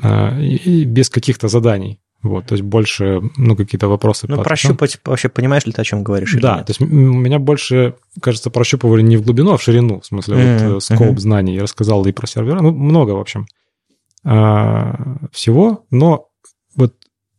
э, и без каких-то заданий. Вот, то есть больше, ну, какие-то вопросы. Ну, прощупать, вообще понимаешь ли ты, о чем говоришь? Да, то есть меня больше, кажется, прощупывали не в глубину, а в ширину, в смысле, mm-hmm. вот скоп mm-hmm. знаний. Я рассказал и про сервера, ну, много, в общем, а, всего, но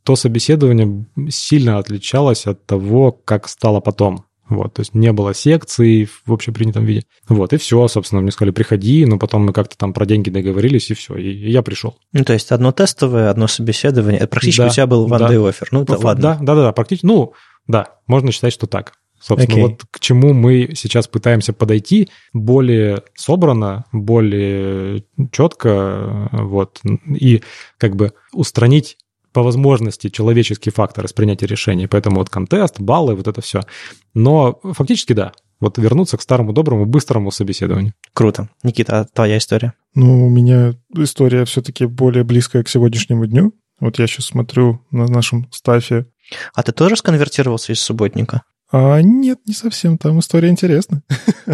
то собеседование сильно отличалось от того, как стало потом. Вот, то есть не было секций в общепринятом виде. Вот, и все, собственно, мне сказали, приходи, но потом мы как-то там про деньги договорились, и все, и, и я пришел. Ну, то есть одно тестовое, одно собеседование, практически да, у тебя был one да. day offer, ну, да, ладно. Да, да, да, практически, ну, да, можно считать, что так. Собственно, okay. вот к чему мы сейчас пытаемся подойти более собрано, более четко, вот, и как бы устранить по возможности человеческий фактор из принятия решений. Поэтому вот контест, баллы, вот это все. Но фактически да. Вот вернуться к старому доброму быстрому собеседованию. Круто. Никита, а твоя история? Ну, у меня история все-таки более близкая к сегодняшнему дню. Вот я сейчас смотрю на нашем стафе. А ты тоже сконвертировался из субботника? А, нет, не совсем. Там история интересная.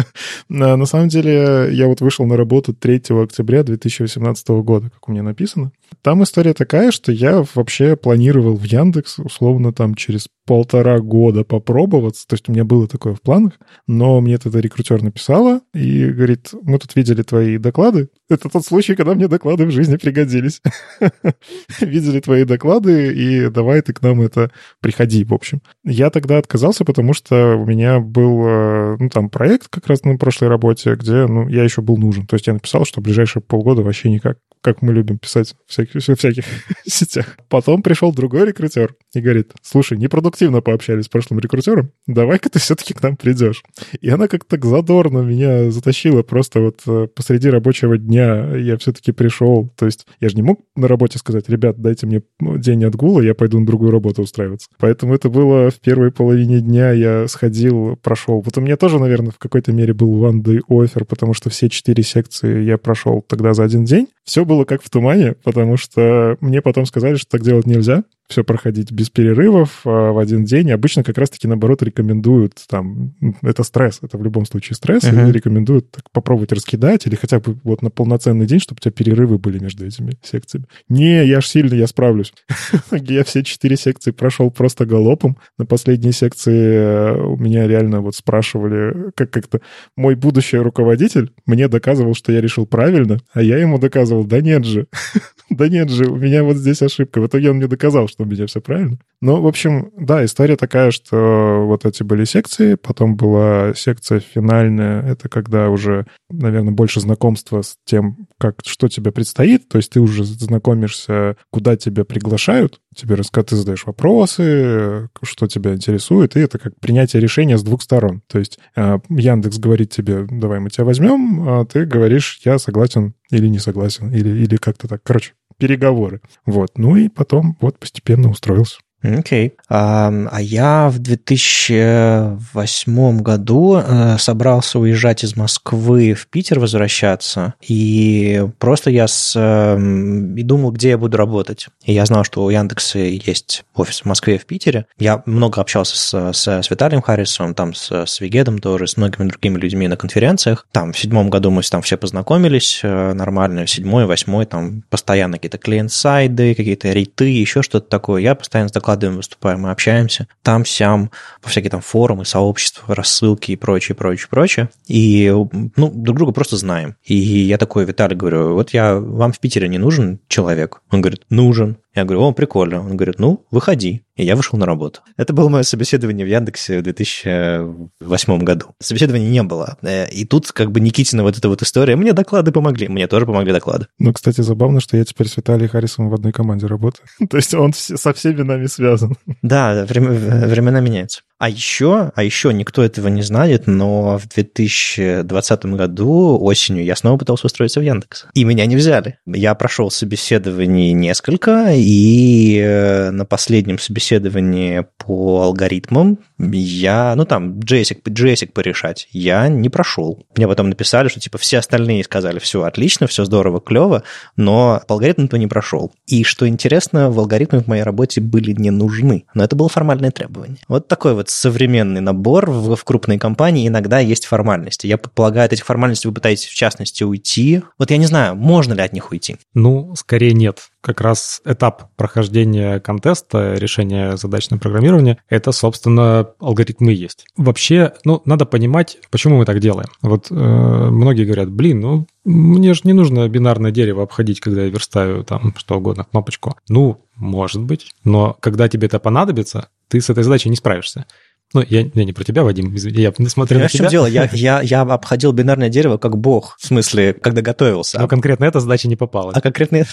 на самом деле, я вот вышел на работу 3 октября 2018 года, как у меня написано. Там история такая, что я вообще планировал в Яндекс, условно, там через полтора года попробоваться. То есть у меня было такое в планах, но мне тогда рекрутер написала и говорит, мы тут видели твои доклады. Это тот случай, когда мне доклады в жизни пригодились. Видели твои доклады, и давай ты к нам это приходи, в общем. Я тогда отказался, потому что у меня был, э, ну, там, проект как раз на прошлой работе, где, ну, я еще был нужен. То есть я написал, что ближайшие полгода вообще никак как мы любим писать в всяких, в всяких сетях. Потом пришел другой рекрутер и говорит, слушай, непродуктивно пообщались с прошлым рекрутером, давай-ка ты все-таки к нам придешь. И она как-то так задорно меня затащила просто вот э, посреди рабочего дня я все-таки пришел. То есть я же не мог на работе сказать, ребят, дайте мне день отгула, я пойду на другую работу устраиваться. Поэтому это было в первой половине дня я сходил, прошел. Вот у меня тоже, наверное, в какой-то мере был one day offer, потому что все четыре секции я прошел тогда за один день. Все было как в тумане, потому что мне потом сказали, что так делать нельзя. Все проходить без перерывов а, в один день. И обычно как раз-таки, наоборот, рекомендуют там... Это стресс, это в любом случае стресс. Uh-huh. И рекомендуют так, попробовать раскидать или хотя бы вот на полноценный день, чтобы у тебя перерывы были между этими секциями. Не, я ж сильно, я справлюсь. Я все четыре секции прошел просто галопом. На последней секции э, у меня реально вот спрашивали, как как-то мой будущий руководитель мне доказывал, что я решил правильно, а я ему доказывал, да нет же, да нет же, у меня вот здесь ошибка. В итоге он мне доказал, что у меня все правильно. Ну, в общем, да, история такая, что вот эти были секции, потом была секция финальная, это когда уже, наверное, больше знакомства с тем, как, что тебе предстоит, то есть ты уже знакомишься, куда тебя приглашают, тебе рассказывают, ты задаешь вопросы, что тебя интересует, и это как принятие решения с двух сторон. То есть э, Яндекс говорит тебе, давай мы тебя возьмем, а ты говоришь, я согласен или не согласен, или, или как-то так. Короче, переговоры. Вот. Ну и потом вот постепенно устроился. Окей. Okay. А, я в 2008 году э, собрался уезжать из Москвы в Питер, возвращаться, и просто я с, эм, и думал, где я буду работать. И я знал, что у Яндекса есть офис в Москве и в Питере. Я много общался с, с, с Виталием Харрисом, там с, с Вегедом тоже, с многими другими людьми на конференциях. Там в седьмом году мы там все познакомились э, нормально, седьмой, восьмой, там постоянно какие-то клиент-сайды, какие-то рейты, еще что-то такое. Я постоянно с докладами выступаю, мы общаемся там-сям, по всякие там форумы, сообщества, рассылки и прочее, прочее, прочее. И, ну, друг друга просто знаем. И я такой Виталий говорю, вот я, вам в Питере не нужен человек? Он говорит, нужен. Я говорю, о, прикольно. Он говорит, ну, выходи. И я вышел на работу. Это было мое собеседование в Яндексе в 2008 году. Собеседования не было. Э, и тут как бы Никитина вот эта вот история. Мне доклады помогли. Мне тоже помогли доклады. Ну, кстати, забавно, что я теперь с Виталием Харрисом в одной команде работаю. То есть он со всеми нами связан. Да, времена меняются. А еще, а еще никто этого не знает, но в 2020 году осенью я снова пытался устроиться в Яндекс. И меня не взяли. Я прошел собеседований несколько, и э, на последнем собеседовании по алгоритмам я, ну там, JSIC, JSIC порешать, я не прошел. Мне потом написали, что типа все остальные сказали, все отлично, все здорово, клево, но по алгоритмам-то не прошел. И что интересно, в алгоритмы в моей работе были не нужны, но это было формальное требование. Вот такой вот современный набор в, в крупной компании иногда есть формальности. Я предполагаю, от этих формальностей вы пытаетесь, в частности, уйти. Вот я не знаю, можно ли от них уйти? Ну, скорее нет. Как раз этап прохождения контеста, решения задач на программирование, это, собственно, алгоритмы есть. Вообще, ну, надо понимать, почему мы так делаем. Вот э, многие говорят, блин, ну, мне же не нужно бинарное дерево обходить, когда я верстаю там что угодно, кнопочку. Ну, может быть, но когда тебе это понадобится, ты с этой задачей не справишься. Ну, я, я не про тебя, Вадим, извини, я смотрю Понимаешь, на тебя. в чем дело? Я, я, я обходил бинарное дерево как бог, в смысле, когда готовился. Но конкретно эта задача не попала. А конкретно...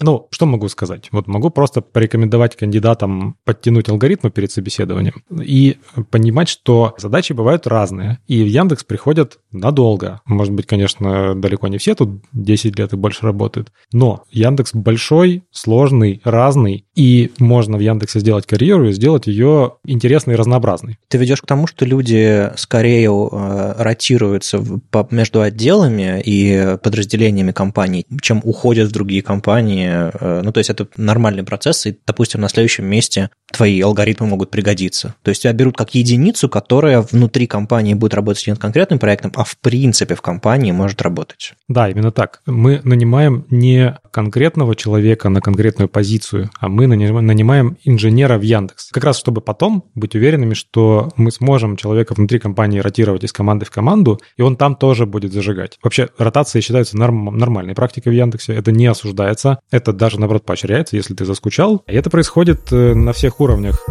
Ну, что могу сказать? Вот могу просто порекомендовать кандидатам подтянуть алгоритмы перед собеседованием и понимать, что задачи бывают разные. И в Яндекс приходят надолго. Может быть, конечно, далеко не все тут 10 лет и больше работают. Но Яндекс большой, сложный, разный. И можно в Яндексе сделать карьеру и сделать ее интересный и разнообразный. Ты ведешь к тому, что люди скорее э, ротируются между отделами и подразделениями компаний, чем уходят в другие компании. Э, ну, то есть это нормальный процесс, и, допустим, на следующем месте твои алгоритмы могут пригодиться. То есть тебя берут как единицу, которая внутри компании будет работать не над конкретным проектом, а в принципе в компании может работать. Да, именно так. Мы нанимаем не конкретного человека на конкретную позицию, а мы нанимаем инженера в Яндекс. Как раз чтобы потом быть уверенными, что мы сможем человека внутри компании ротировать из команды в команду, и он там тоже будет зажигать. Вообще, ротация считается норм, нормальной практикой в Яндексе. Это не осуждается. Это даже, наоборот, поощряется, если ты заскучал. И это происходит э, на всех уровнях.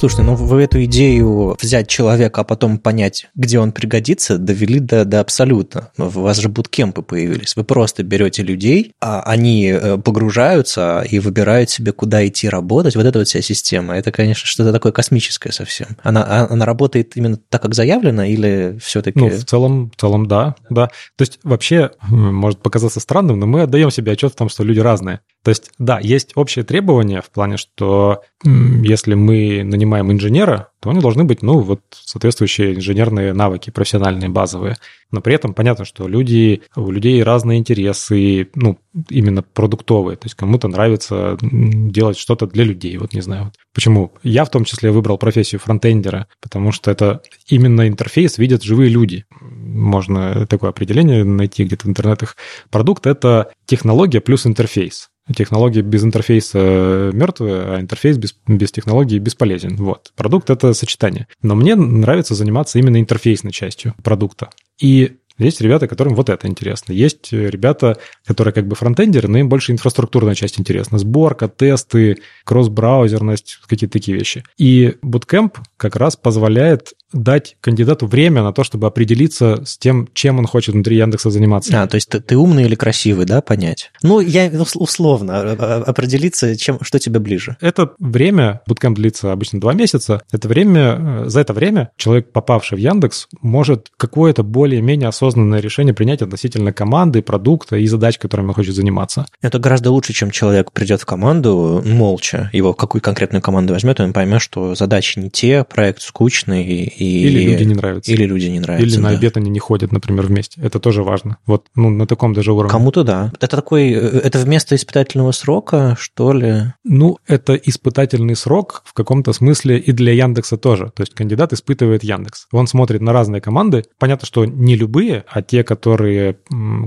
Слушайте, ну вы эту идею взять человека, а потом понять, где он пригодится, довели до, до абсолютно. У вас же буткемпы появились. Вы просто берете людей, а они э, погружаются и выбирают себе, куда идти работать. Вот эта вот вся система. Это, конечно, что-то такое космическое совсем. Она, а, она работает именно так, как заявлено, или все-таки... Ну, в целом, в целом, да, да. То есть вообще, может показаться странным, но мы отдаем себе отчет в том, что люди разные. То есть, да, есть общее требование в плане, что если мы нанимаем инженера, то они должны быть, ну, вот соответствующие инженерные навыки, профессиональные, базовые. Но при этом понятно, что люди, у людей разные интересы, ну, именно продуктовые. То есть кому-то нравится делать что-то для людей, вот не знаю. Вот. Почему? Я в том числе выбрал профессию фронтендера, потому что это именно интерфейс видят живые люди. Можно такое определение найти где-то в интернетах. Продукт — это технология плюс интерфейс технология без интерфейса мертвая, а интерфейс без, без технологии бесполезен. Вот. Продукт — это сочетание. Но мне нравится заниматься именно интерфейсной частью продукта. И есть ребята, которым вот это интересно. Есть ребята, которые как бы фронтендеры, но им больше инфраструктурная часть интересна. Сборка, тесты, кросс-браузерность, какие-то такие вещи. И Bootcamp как раз позволяет дать кандидату время на то, чтобы определиться с тем, чем он хочет внутри Яндекса заниматься. А, то есть ты, ты умный или красивый, да, понять? Ну, я условно а, а, определиться, чем, что тебе ближе. Это время, буткемп длится обычно два месяца, это время, э, за это время человек, попавший в Яндекс, может какое-то более-менее осознанное решение принять относительно команды, продукта и задач, которыми он хочет заниматься. Это гораздо лучше, чем человек придет в команду молча, его какую конкретную команду возьмет, он поймет, что задачи не те, проект скучный, и... Или люди не нравятся. Или люди не нравятся. Или да. на обед они не ходят, например, вместе. Это тоже важно. Вот ну, на таком даже уровне. Кому-то да. Это такой... Это вместо испытательного срока, что ли? Ну, это испытательный срок в каком-то смысле и для Яндекса тоже. То есть кандидат испытывает Яндекс. Он смотрит на разные команды. Понятно, что не любые, а те, которые,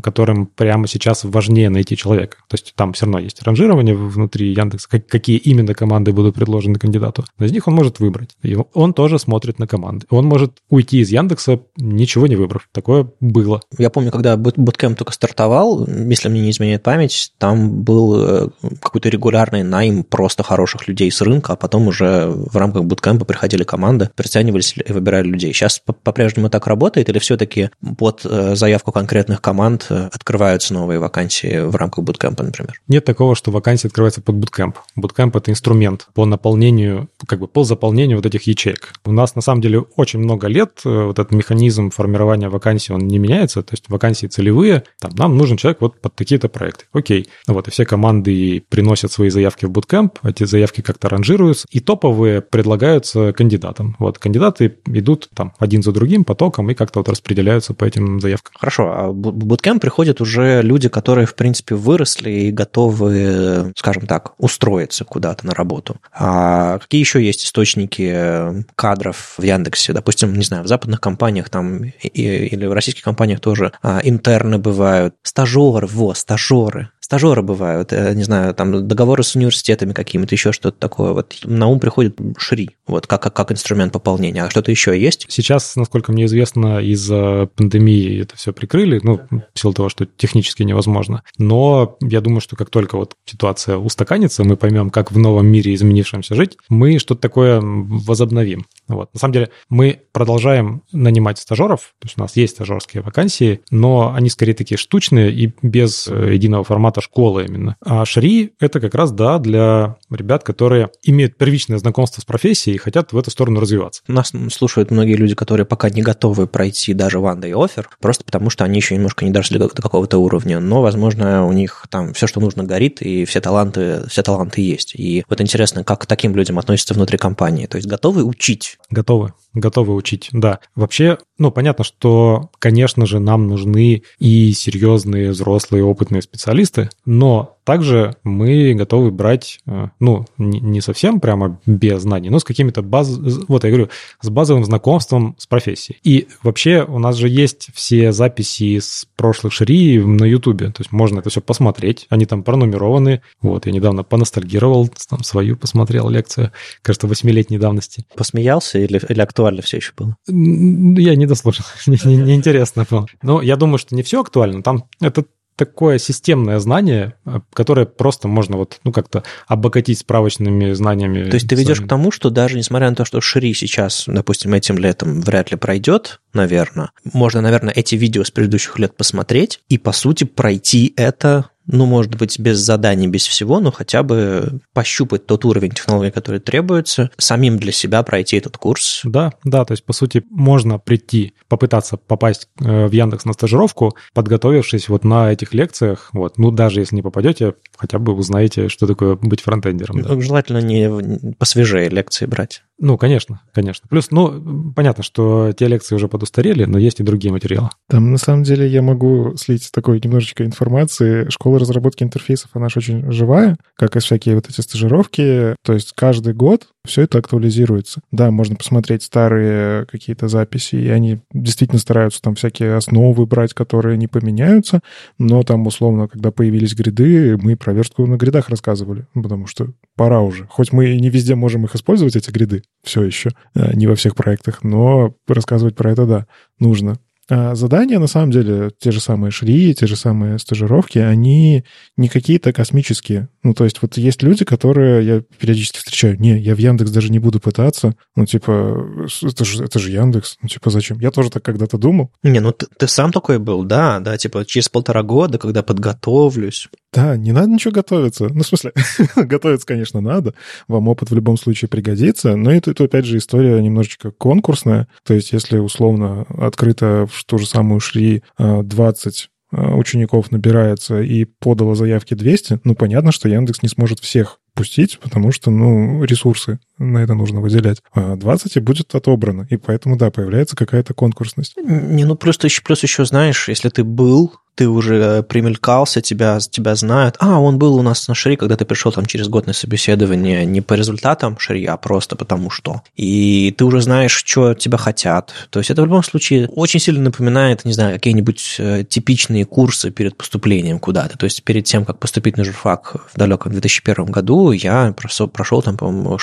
которым прямо сейчас важнее найти человека. То есть там все равно есть ранжирование внутри Яндекса, какие именно команды будут предложены кандидату. Но из них он может выбрать. И он тоже смотрит на команды. Он может уйти из Яндекса, ничего не выбрав. Такое было. Я помню, когда Bootcamp только стартовал, если мне не изменяет память, там был э, какой-то регулярный найм просто хороших людей с рынка, а потом уже в рамках Bootcamp приходили команды, приценивались и выбирали людей. Сейчас по-прежнему так работает или все-таки под э, заявку конкретных команд э, открываются новые вакансии в рамках Bootcamp, например? Нет такого, что вакансии открываются под Bootcamp. Bootcamp – это инструмент по наполнению, как бы по заполнению вот этих ячеек. У нас на самом деле очень много лет э, вот этот механизм формирования вакансий, он не меняется, то есть вакансии целевые, там, нам нужен человек вот под такие-то проекты. Окей. Вот, и все команды приносят свои заявки в Bootcamp, эти заявки как-то ранжируются, и топовые предлагаются кандидатам. Вот, кандидаты идут там один за другим потоком и как-то вот распределяются по этим заявкам. Хорошо, а в Bootcamp приходят уже люди, которые, в принципе, выросли и готовы, скажем так, устроиться куда-то на работу. А какие еще есть источники кадров в Яндексе? Яндексе, допустим, не знаю, в западных компаниях там и, или в российских компаниях тоже а, интерны бывают, стажеры, во, стажеры, стажеры бывают, э, не знаю, там договоры с университетами какими-то, еще что-то такое. Вот на ум приходит Шри, вот как, как, как инструмент пополнения. А что-то еще есть? Сейчас, насколько мне известно, из-за пандемии это все прикрыли, ну, в силу того, что технически невозможно. Но я думаю, что как только вот ситуация устаканится, мы поймем, как в новом мире изменившемся жить, мы что-то такое возобновим. Вот. На самом деле мы продолжаем нанимать стажеров, то есть у нас есть стажерские вакансии, но они скорее такие штучные и без э, единого формата формата школы именно. А Шри — это как раз, да, для ребят, которые имеют первичное знакомство с профессией и хотят в эту сторону развиваться. Нас слушают многие люди, которые пока не готовы пройти даже Ванда и Офер, просто потому что они еще немножко не доросли до какого-то уровня, но, возможно, у них там все, что нужно, горит, и все таланты, все таланты есть. И вот интересно, как к таким людям относятся внутри компании. То есть готовы учить? Готовы готовы учить, да. Вообще, ну, понятно, что, конечно же, нам нужны и серьезные, взрослые, опытные специалисты, но также мы готовы брать, э, ну, не совсем прямо без знаний, но с какими-то баз... Вот я говорю, с базовым знакомством с профессией. И вообще у нас же есть все записи с прошлых шри на Ютубе, то есть можно это все посмотреть, они там пронумерованы. Вот, я недавно поностальгировал, там свою посмотрел лекцию, кажется, восьмилетней давности. Посмеялся или, или актуально все еще было? Я не дослушал, неинтересно не, не было. Но я думаю, что не все актуально, там это такое системное знание, э, которое просто можно вот, ну, как-то обогатить справочными знаниями. То есть ты ведешь к тому, что даже несмотря на то, что Шри сейчас, допустим, этим летом вряд ли пройдет, наверное, можно, наверное, эти видео с предыдущих лет посмотреть и, по сути, пройти это ну, может быть, без заданий, без всего, но хотя бы пощупать тот уровень технологий, который требуется, самим для себя пройти этот курс. Да, да, то есть, по сути, можно прийти, попытаться попасть э, в Яндекс на стажировку, подготовившись вот на этих лекциях, вот, ну, даже если не попадете, хотя бы узнаете, что такое быть фронтендером. Да. Желательно не посвежее лекции брать. Ну, конечно, конечно. Плюс, ну, понятно, что те лекции уже подустарели, но есть и другие материалы. Там, на самом деле, я могу слить такой немножечко информации. Школа разработки интерфейсов, она же очень живая, как и всякие вот эти стажировки. То есть каждый год все это актуализируется. Да, можно посмотреть старые какие-то записи, и они действительно стараются там всякие основы брать, которые не поменяются, но там, условно, когда появились гриды, мы про верстку на гридах рассказывали, потому что пора уже. Хоть мы не везде можем их использовать, эти гриды, все еще, э, не во всех проектах, но рассказывать про это, да, нужно. А задания, на самом деле, те же самые шри, те же самые стажировки, они не какие-то космические. Ну, то есть вот есть люди, которые я периодически встречаю. Не, я в Яндекс даже не буду пытаться. Ну, типа, это же, это же Яндекс. Ну, типа, зачем? Я тоже так когда-то думал. Не, ну ты, ты сам такой был, да, да, типа, через полтора года, когда подготовлюсь. Да, не надо ничего готовиться. Ну, в смысле, готовиться, конечно, надо. Вам опыт в любом случае пригодится. Но это, это, опять же, история немножечко конкурсная. То есть, если условно открыто в ту же самую шри 20 Э, учеников набирается и подало заявки 200, ну, понятно, что Яндекс не сможет всех пустить, потому что, ну, ресурсы на это нужно выделять. А 20 и будет отобрано. И поэтому, да, появляется какая-то конкурсность. Не, ну, просто еще, плюс еще, знаешь, если ты был ты уже э, примелькался, тебя, тебя знают. А, он был у нас на шри, когда ты пришел там через год на собеседование не по результатам шри, а просто потому что. И ты уже знаешь, что тебя хотят. То есть это в любом случае очень сильно напоминает, не знаю, какие-нибудь э, типичные курсы перед поступлением куда-то. То есть перед тем, как поступить на журфак в далеком 2001 году, я прошел, прошел там, по-моему,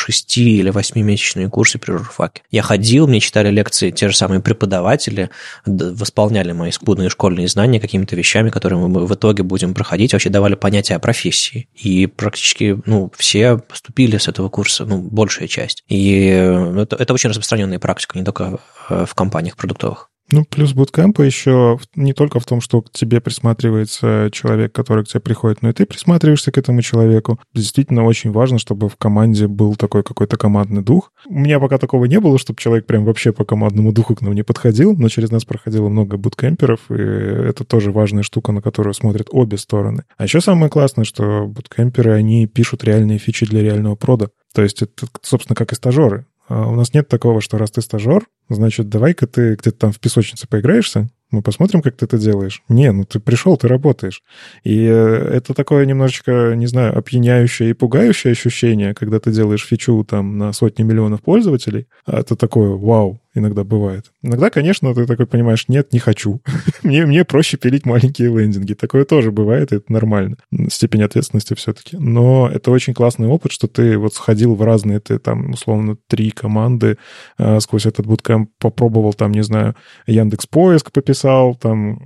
6 или 8-месячные курсы при журфаке. Я ходил, мне читали лекции те же самые преподаватели, восполняли мои скудные школьные знания какими-то вещами, которые мы в итоге будем проходить, вообще давали понятие о профессии. И практически ну, все поступили с этого курса, ну, большая часть. И это, это очень распространенная практика, не только э, в компаниях продуктовых. Ну, плюс буткемпа еще не только в том, что к тебе присматривается человек, который к тебе приходит, но и ты присматриваешься к этому человеку. Действительно очень важно, чтобы в команде был такой какой-то командный дух. У меня пока такого не было, чтобы человек прям вообще по командному духу к нам не подходил, но через нас проходило много буткемперов, и это тоже важная штука, на которую смотрят обе стороны. А еще самое классное, что буткемперы, они пишут реальные фичи для реального прода. То есть это, собственно, как и стажеры. А у нас нет такого, что раз ты стажер, значит, давай-ка ты где-то там в песочнице поиграешься, мы посмотрим, как ты это делаешь. Не, ну ты пришел, ты работаешь. И э, это такое немножечко, не знаю, опьяняющее и пугающее ощущение, когда ты делаешь фичу там на сотни миллионов пользователей. А это такое, вау, иногда бывает. Иногда, конечно, ты такой понимаешь, нет, не хочу. мне, мне проще пилить маленькие лендинги. Такое тоже бывает, и это нормально. Степень ответственности все-таки. Но это очень классный опыт, что ты вот сходил в разные, ты там, условно, три команды э, сквозь этот буткэмп попробовал там, не знаю, Яндекс Поиск пописал, там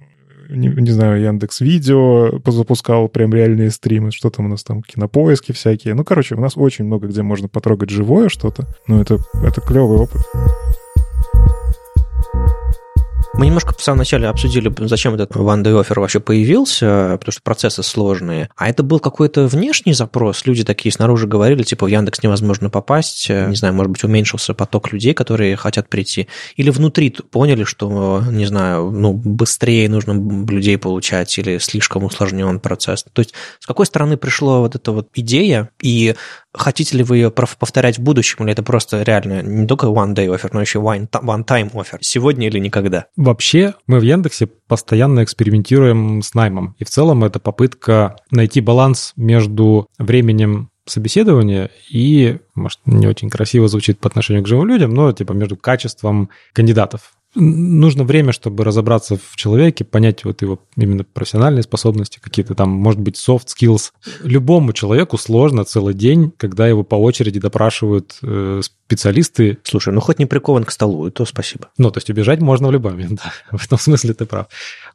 не, не знаю, Яндекс Видео запускал прям реальные стримы, что там у нас там, кинопоиски всякие. Ну, короче, у нас очень много где можно потрогать живое что-то. Ну, это, это клевый опыт. Мы немножко в самом начале обсудили, зачем этот Offer вообще появился, потому что процессы сложные. А это был какой-то внешний запрос. Люди такие снаружи говорили, типа, в Яндекс невозможно попасть. Не знаю, может быть, уменьшился поток людей, которые хотят прийти. Или внутри поняли, что, не знаю, ну, быстрее нужно людей получать или слишком усложнен процесс. То есть с какой стороны пришла вот эта вот идея, и хотите ли вы ее повторять в будущем, или это просто реально не только one-day offer, но еще one-time offer, сегодня или никогда? Вообще, мы в Яндексе постоянно экспериментируем с наймом. И в целом это попытка найти баланс между временем собеседования и, может, не очень красиво звучит по отношению к живым людям, но типа между качеством кандидатов нужно время, чтобы разобраться в человеке, понять вот его именно профессиональные способности, какие-то там, может быть, soft skills. Любому человеку сложно целый день, когда его по очереди допрашивают э, специалисты. Слушай, ну хоть не прикован к столу, и то спасибо. Ну, то есть убежать можно в любой момент, да. В этом смысле ты прав.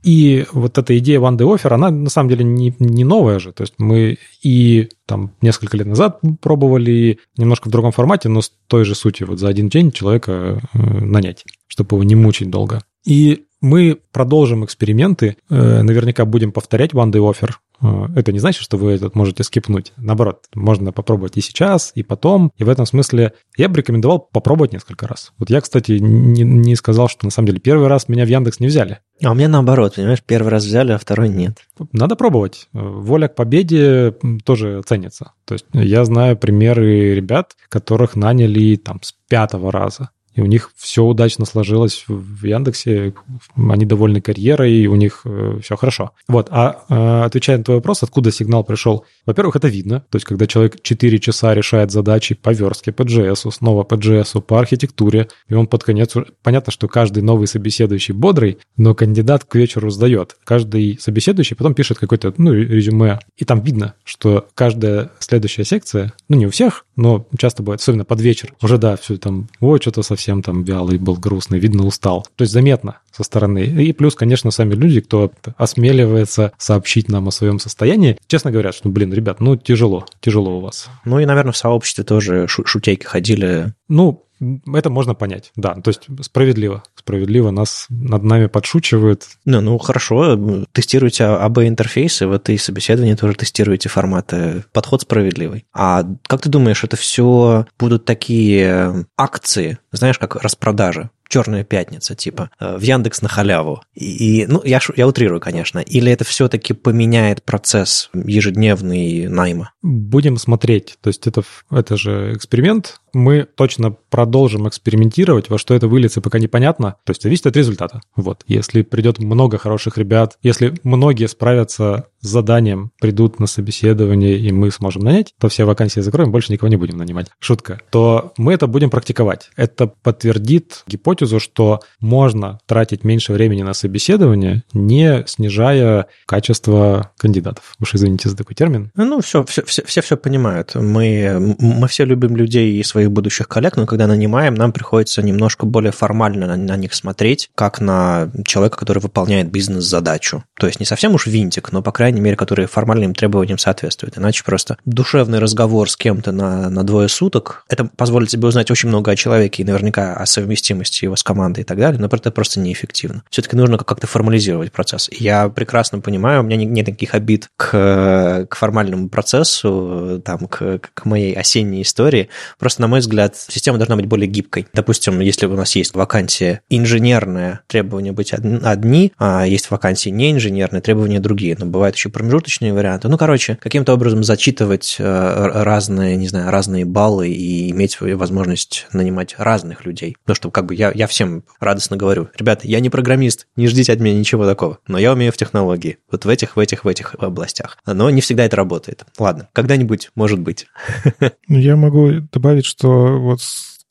И вот эта идея One Day Offer, она на самом деле не, не новая же. То есть мы и там несколько лет назад пробовали немножко в другом формате, но с той же сутью, вот за один день человека э, нанять чтобы его не мучить долго. И Мы продолжим эксперименты, э, наверняка будем повторять One Day Offer, Э, это не значит, что вы этот можете скипнуть. Наоборот, можно попробовать и сейчас, и потом. И в этом смысле я бы рекомендовал попробовать несколько раз. Вот я, кстати, не, не сказал, что на самом деле первый раз меня в Яндекс не взяли. А у меня наоборот, понимаешь, первый раз взяли, а второй нет. Надо пробовать. Воля к победе тоже ценится. То есть я знаю примеры ребят, которых наняли там с пятого раза и у них все удачно сложилось в Яндексе, они довольны карьерой, и у них э, все хорошо. Вот, а э, отвечая на твой вопрос, откуда сигнал пришел? Во-первых, это видно, то есть когда человек 4 часа решает задачи по верстке, по JS, снова по JS, по архитектуре, и он под конец... Понятно, что каждый новый собеседующий бодрый, но кандидат к вечеру сдает. Каждый собеседующий потом пишет какой-то, ну, резюме, и там видно, что каждая следующая секция, ну, не у всех, но часто бывает, особенно под вечер, уже, да, все там, ой, что-то там вялый был, грустный, видно, устал. То есть заметно со стороны. И плюс, конечно, сами люди, кто осмеливается сообщить нам о своем состоянии, честно говорят, что, блин, ребят, ну, тяжело, тяжело у вас. Ну и, наверное, в сообществе тоже шутейки ходили. Ну, это можно понять, да. То есть справедливо. Справедливо нас над нами подшучивают. Ну, ну хорошо, тестируйте АБ-интерфейсы, вот и собеседование тоже тестируете форматы. Подход справедливый. А как ты думаешь, это все будут такие акции, знаешь, как распродажи? Черная пятница, типа, э, в Яндекс на халяву. И, ну, я, я утрирую, конечно. Или это все-таки поменяет процесс ежедневный найма? Будем смотреть. То есть это, это же эксперимент. Мы точно продолжим экспериментировать. Во что это выльется, пока непонятно. То есть зависит от результата. Вот. Если придет много хороших ребят, если многие справятся заданием, придут на собеседование, и мы сможем нанять, то все вакансии закроем, больше никого не будем нанимать. Шутка. То мы это будем практиковать. Это подтвердит гипотезу, что можно тратить меньше времени на собеседование, не снижая качество кандидатов. Уж извините за такой термин. Ну, все, все, все, все, все понимают. Мы, мы все любим людей и своих будущих коллег, но когда нанимаем, нам приходится немножко более формально на, на них смотреть, как на человека, который выполняет бизнес-задачу. То есть не совсем уж винтик, но, по крайней мере, который формальным требованиям соответствует. Иначе просто душевный разговор с кем-то на, на двое суток, это позволит тебе узнать очень много о человеке и наверняка о совместимости его с командой и так далее, но это просто неэффективно. Все-таки нужно как-то формализировать процесс. Я прекрасно понимаю, у меня нет никаких обид к, к формальному процессу, там, к, к моей осенней истории. Просто, на мой взгляд, система должна быть более гибкой. Допустим, если у нас есть вакансия инженерная, требования быть одни, а есть вакансии неинженерные, требования другие. Но бывают еще промежуточные варианты. Ну, короче, каким-то образом зачитывать э, разные, не знаю, разные баллы и иметь возможность нанимать разных людей. Ну, что как бы я, я всем радостно говорю, ребята, я не программист, не ждите от меня ничего такого, но я умею в технологии, вот в этих, в этих, в этих областях. Но не всегда это работает. Ладно, когда-нибудь, может быть. Ну, я могу добавить, что вот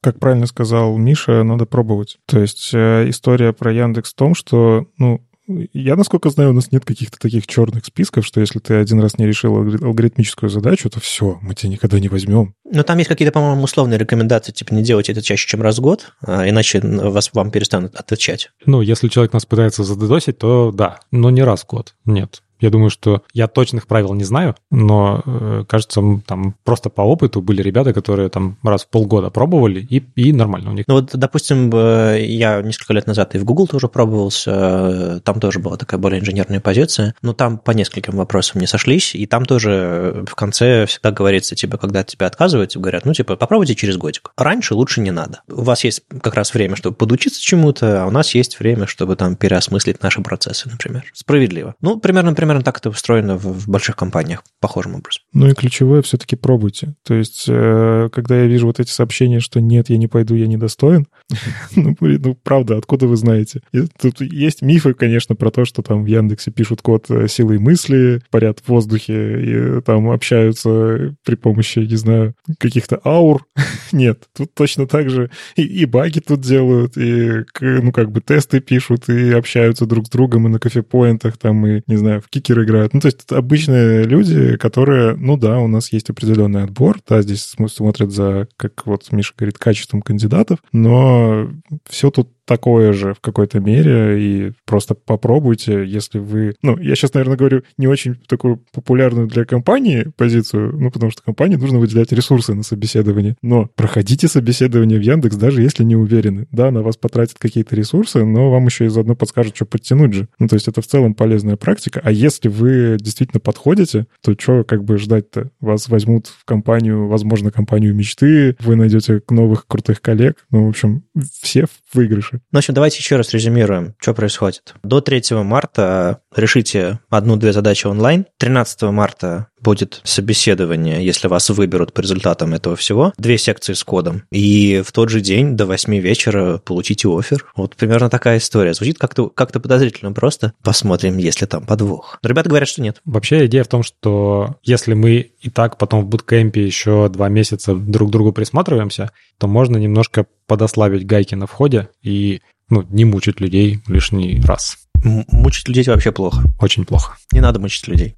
как правильно сказал Миша, надо пробовать. То есть э, история про Яндекс в том, что, ну, я, насколько знаю, у нас нет каких-то таких черных списков, что если ты один раз не решил алгоритмическую задачу, то все, мы тебя никогда не возьмем. Но там есть какие-то, по-моему, условные рекомендации, типа не делайте это чаще, чем раз в год, а иначе вас, вам перестанут отвечать. Ну, если человек нас пытается задодосить, то да, но не раз в год, нет. Я думаю, что я точных правил не знаю, но, э, кажется, там просто по опыту были ребята, которые там раз в полгода пробовали, и, и нормально у них. Ну вот, допустим, я несколько лет назад и в Google тоже пробовался, э, там тоже была такая более инженерная позиция, но там по нескольким вопросам не сошлись, и там тоже в конце всегда говорится, типа, когда тебя отказывают, говорят, ну, типа, попробуйте через годик. Раньше лучше не надо. У вас есть как раз время, чтобы подучиться чему-то, а у нас есть время, чтобы там переосмыслить наши процессы, например. Справедливо. Ну, примерно, примерно примерно так это устроено в, в больших компаниях, похожим образом. Ну и ключевое все-таки пробуйте. То есть, э, когда я вижу вот эти сообщения, что нет, я не пойду, я недостоин, ну, ну, правда, откуда вы знаете? Тут есть мифы, конечно, про то, что там в Яндексе пишут код э, силой мысли, парят в воздухе и там общаются при помощи, не знаю, каких-то аур. Нет, тут точно так же и, и баги тут делают, и, ну, как бы тесты пишут, и общаются друг с другом, и на кофепоинтах там, и, не знаю, в кикер играют. Ну, то есть это обычные люди, которые, ну да, у нас есть определенный отбор, да, здесь смотрят за, как вот Миша говорит, качеством кандидатов, но все тут такое же в какой-то мере, и просто попробуйте, если вы... Ну, я сейчас, наверное, говорю не очень такую популярную для компании позицию, ну, потому что компании нужно выделять ресурсы на собеседование. Но проходите собеседование в Яндекс, даже если не уверены. Да, на вас потратят какие-то ресурсы, но вам еще и заодно подскажут, что подтянуть же. Ну, то есть это в целом полезная практика. А если вы действительно подходите, то что как бы ждать-то? Вас возьмут в компанию, возможно, компанию мечты, вы найдете новых крутых коллег. Ну, в общем, все в выигрыше. Ну, в общем, давайте еще раз резюмируем, что происходит. До 3 марта решите одну-две задачи онлайн. 13 марта будет собеседование, если вас выберут по результатам этого всего. Две секции с кодом. И в тот же день до 8 вечера получите офер. Вот примерно такая история. Звучит как-то как подозрительно просто. Посмотрим, если там подвох. Но ребята говорят, что нет. Вообще идея в том, что если мы и так потом в буткемпе еще два месяца друг к другу присматриваемся, то можно немножко подослабить гайки на входе и ну, не мучить людей лишний раз. Мучить людей вообще плохо. Очень плохо. Не надо мучить людей.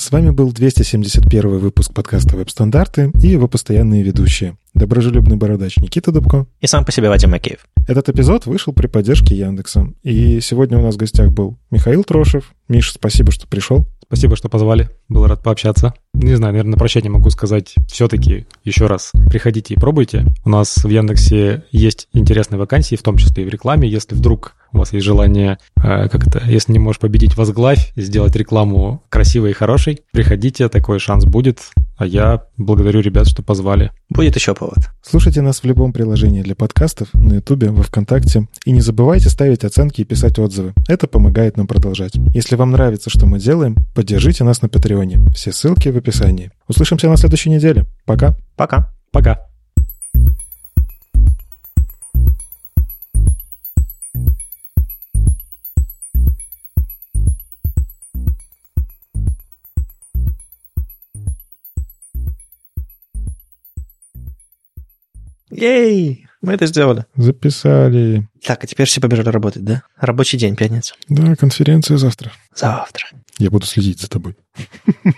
С вами был 271 выпуск подкаста «Веб-стандарты» и его постоянные ведущие. Доброжелюбный бородач Никита Дубко. И сам по себе Вадим Макеев. Этот эпизод вышел при поддержке Яндекса. И сегодня у нас в гостях был Михаил Трошев. Миша, спасибо, что пришел. Спасибо, что позвали. Был рад пообщаться. Не знаю, наверное, на прощание могу сказать все-таки еще раз. Приходите и пробуйте. У нас в Яндексе есть интересные вакансии, в том числе и в рекламе. Если вдруг у вас есть желание, э, как это, если не можешь победить, возглавь, сделать рекламу красивой и хорошей, приходите, такой шанс будет. А я благодарю ребят, что позвали. Будет еще повод. Слушайте нас в любом приложении для подкастов, на Ютубе, во Вконтакте. И не забывайте ставить оценки и писать отзывы. Это помогает нам продолжать. Если вам нравится, что мы делаем, поддержите нас на Патреоне. Все ссылки в описании. Услышимся на следующей неделе. Пока. Пока. Пока. Ей! Мы это сделали. Записали. Так, а теперь все побежали работать, да? Рабочий день, пятница. Да, конференция завтра. Завтра. Я буду следить за тобой.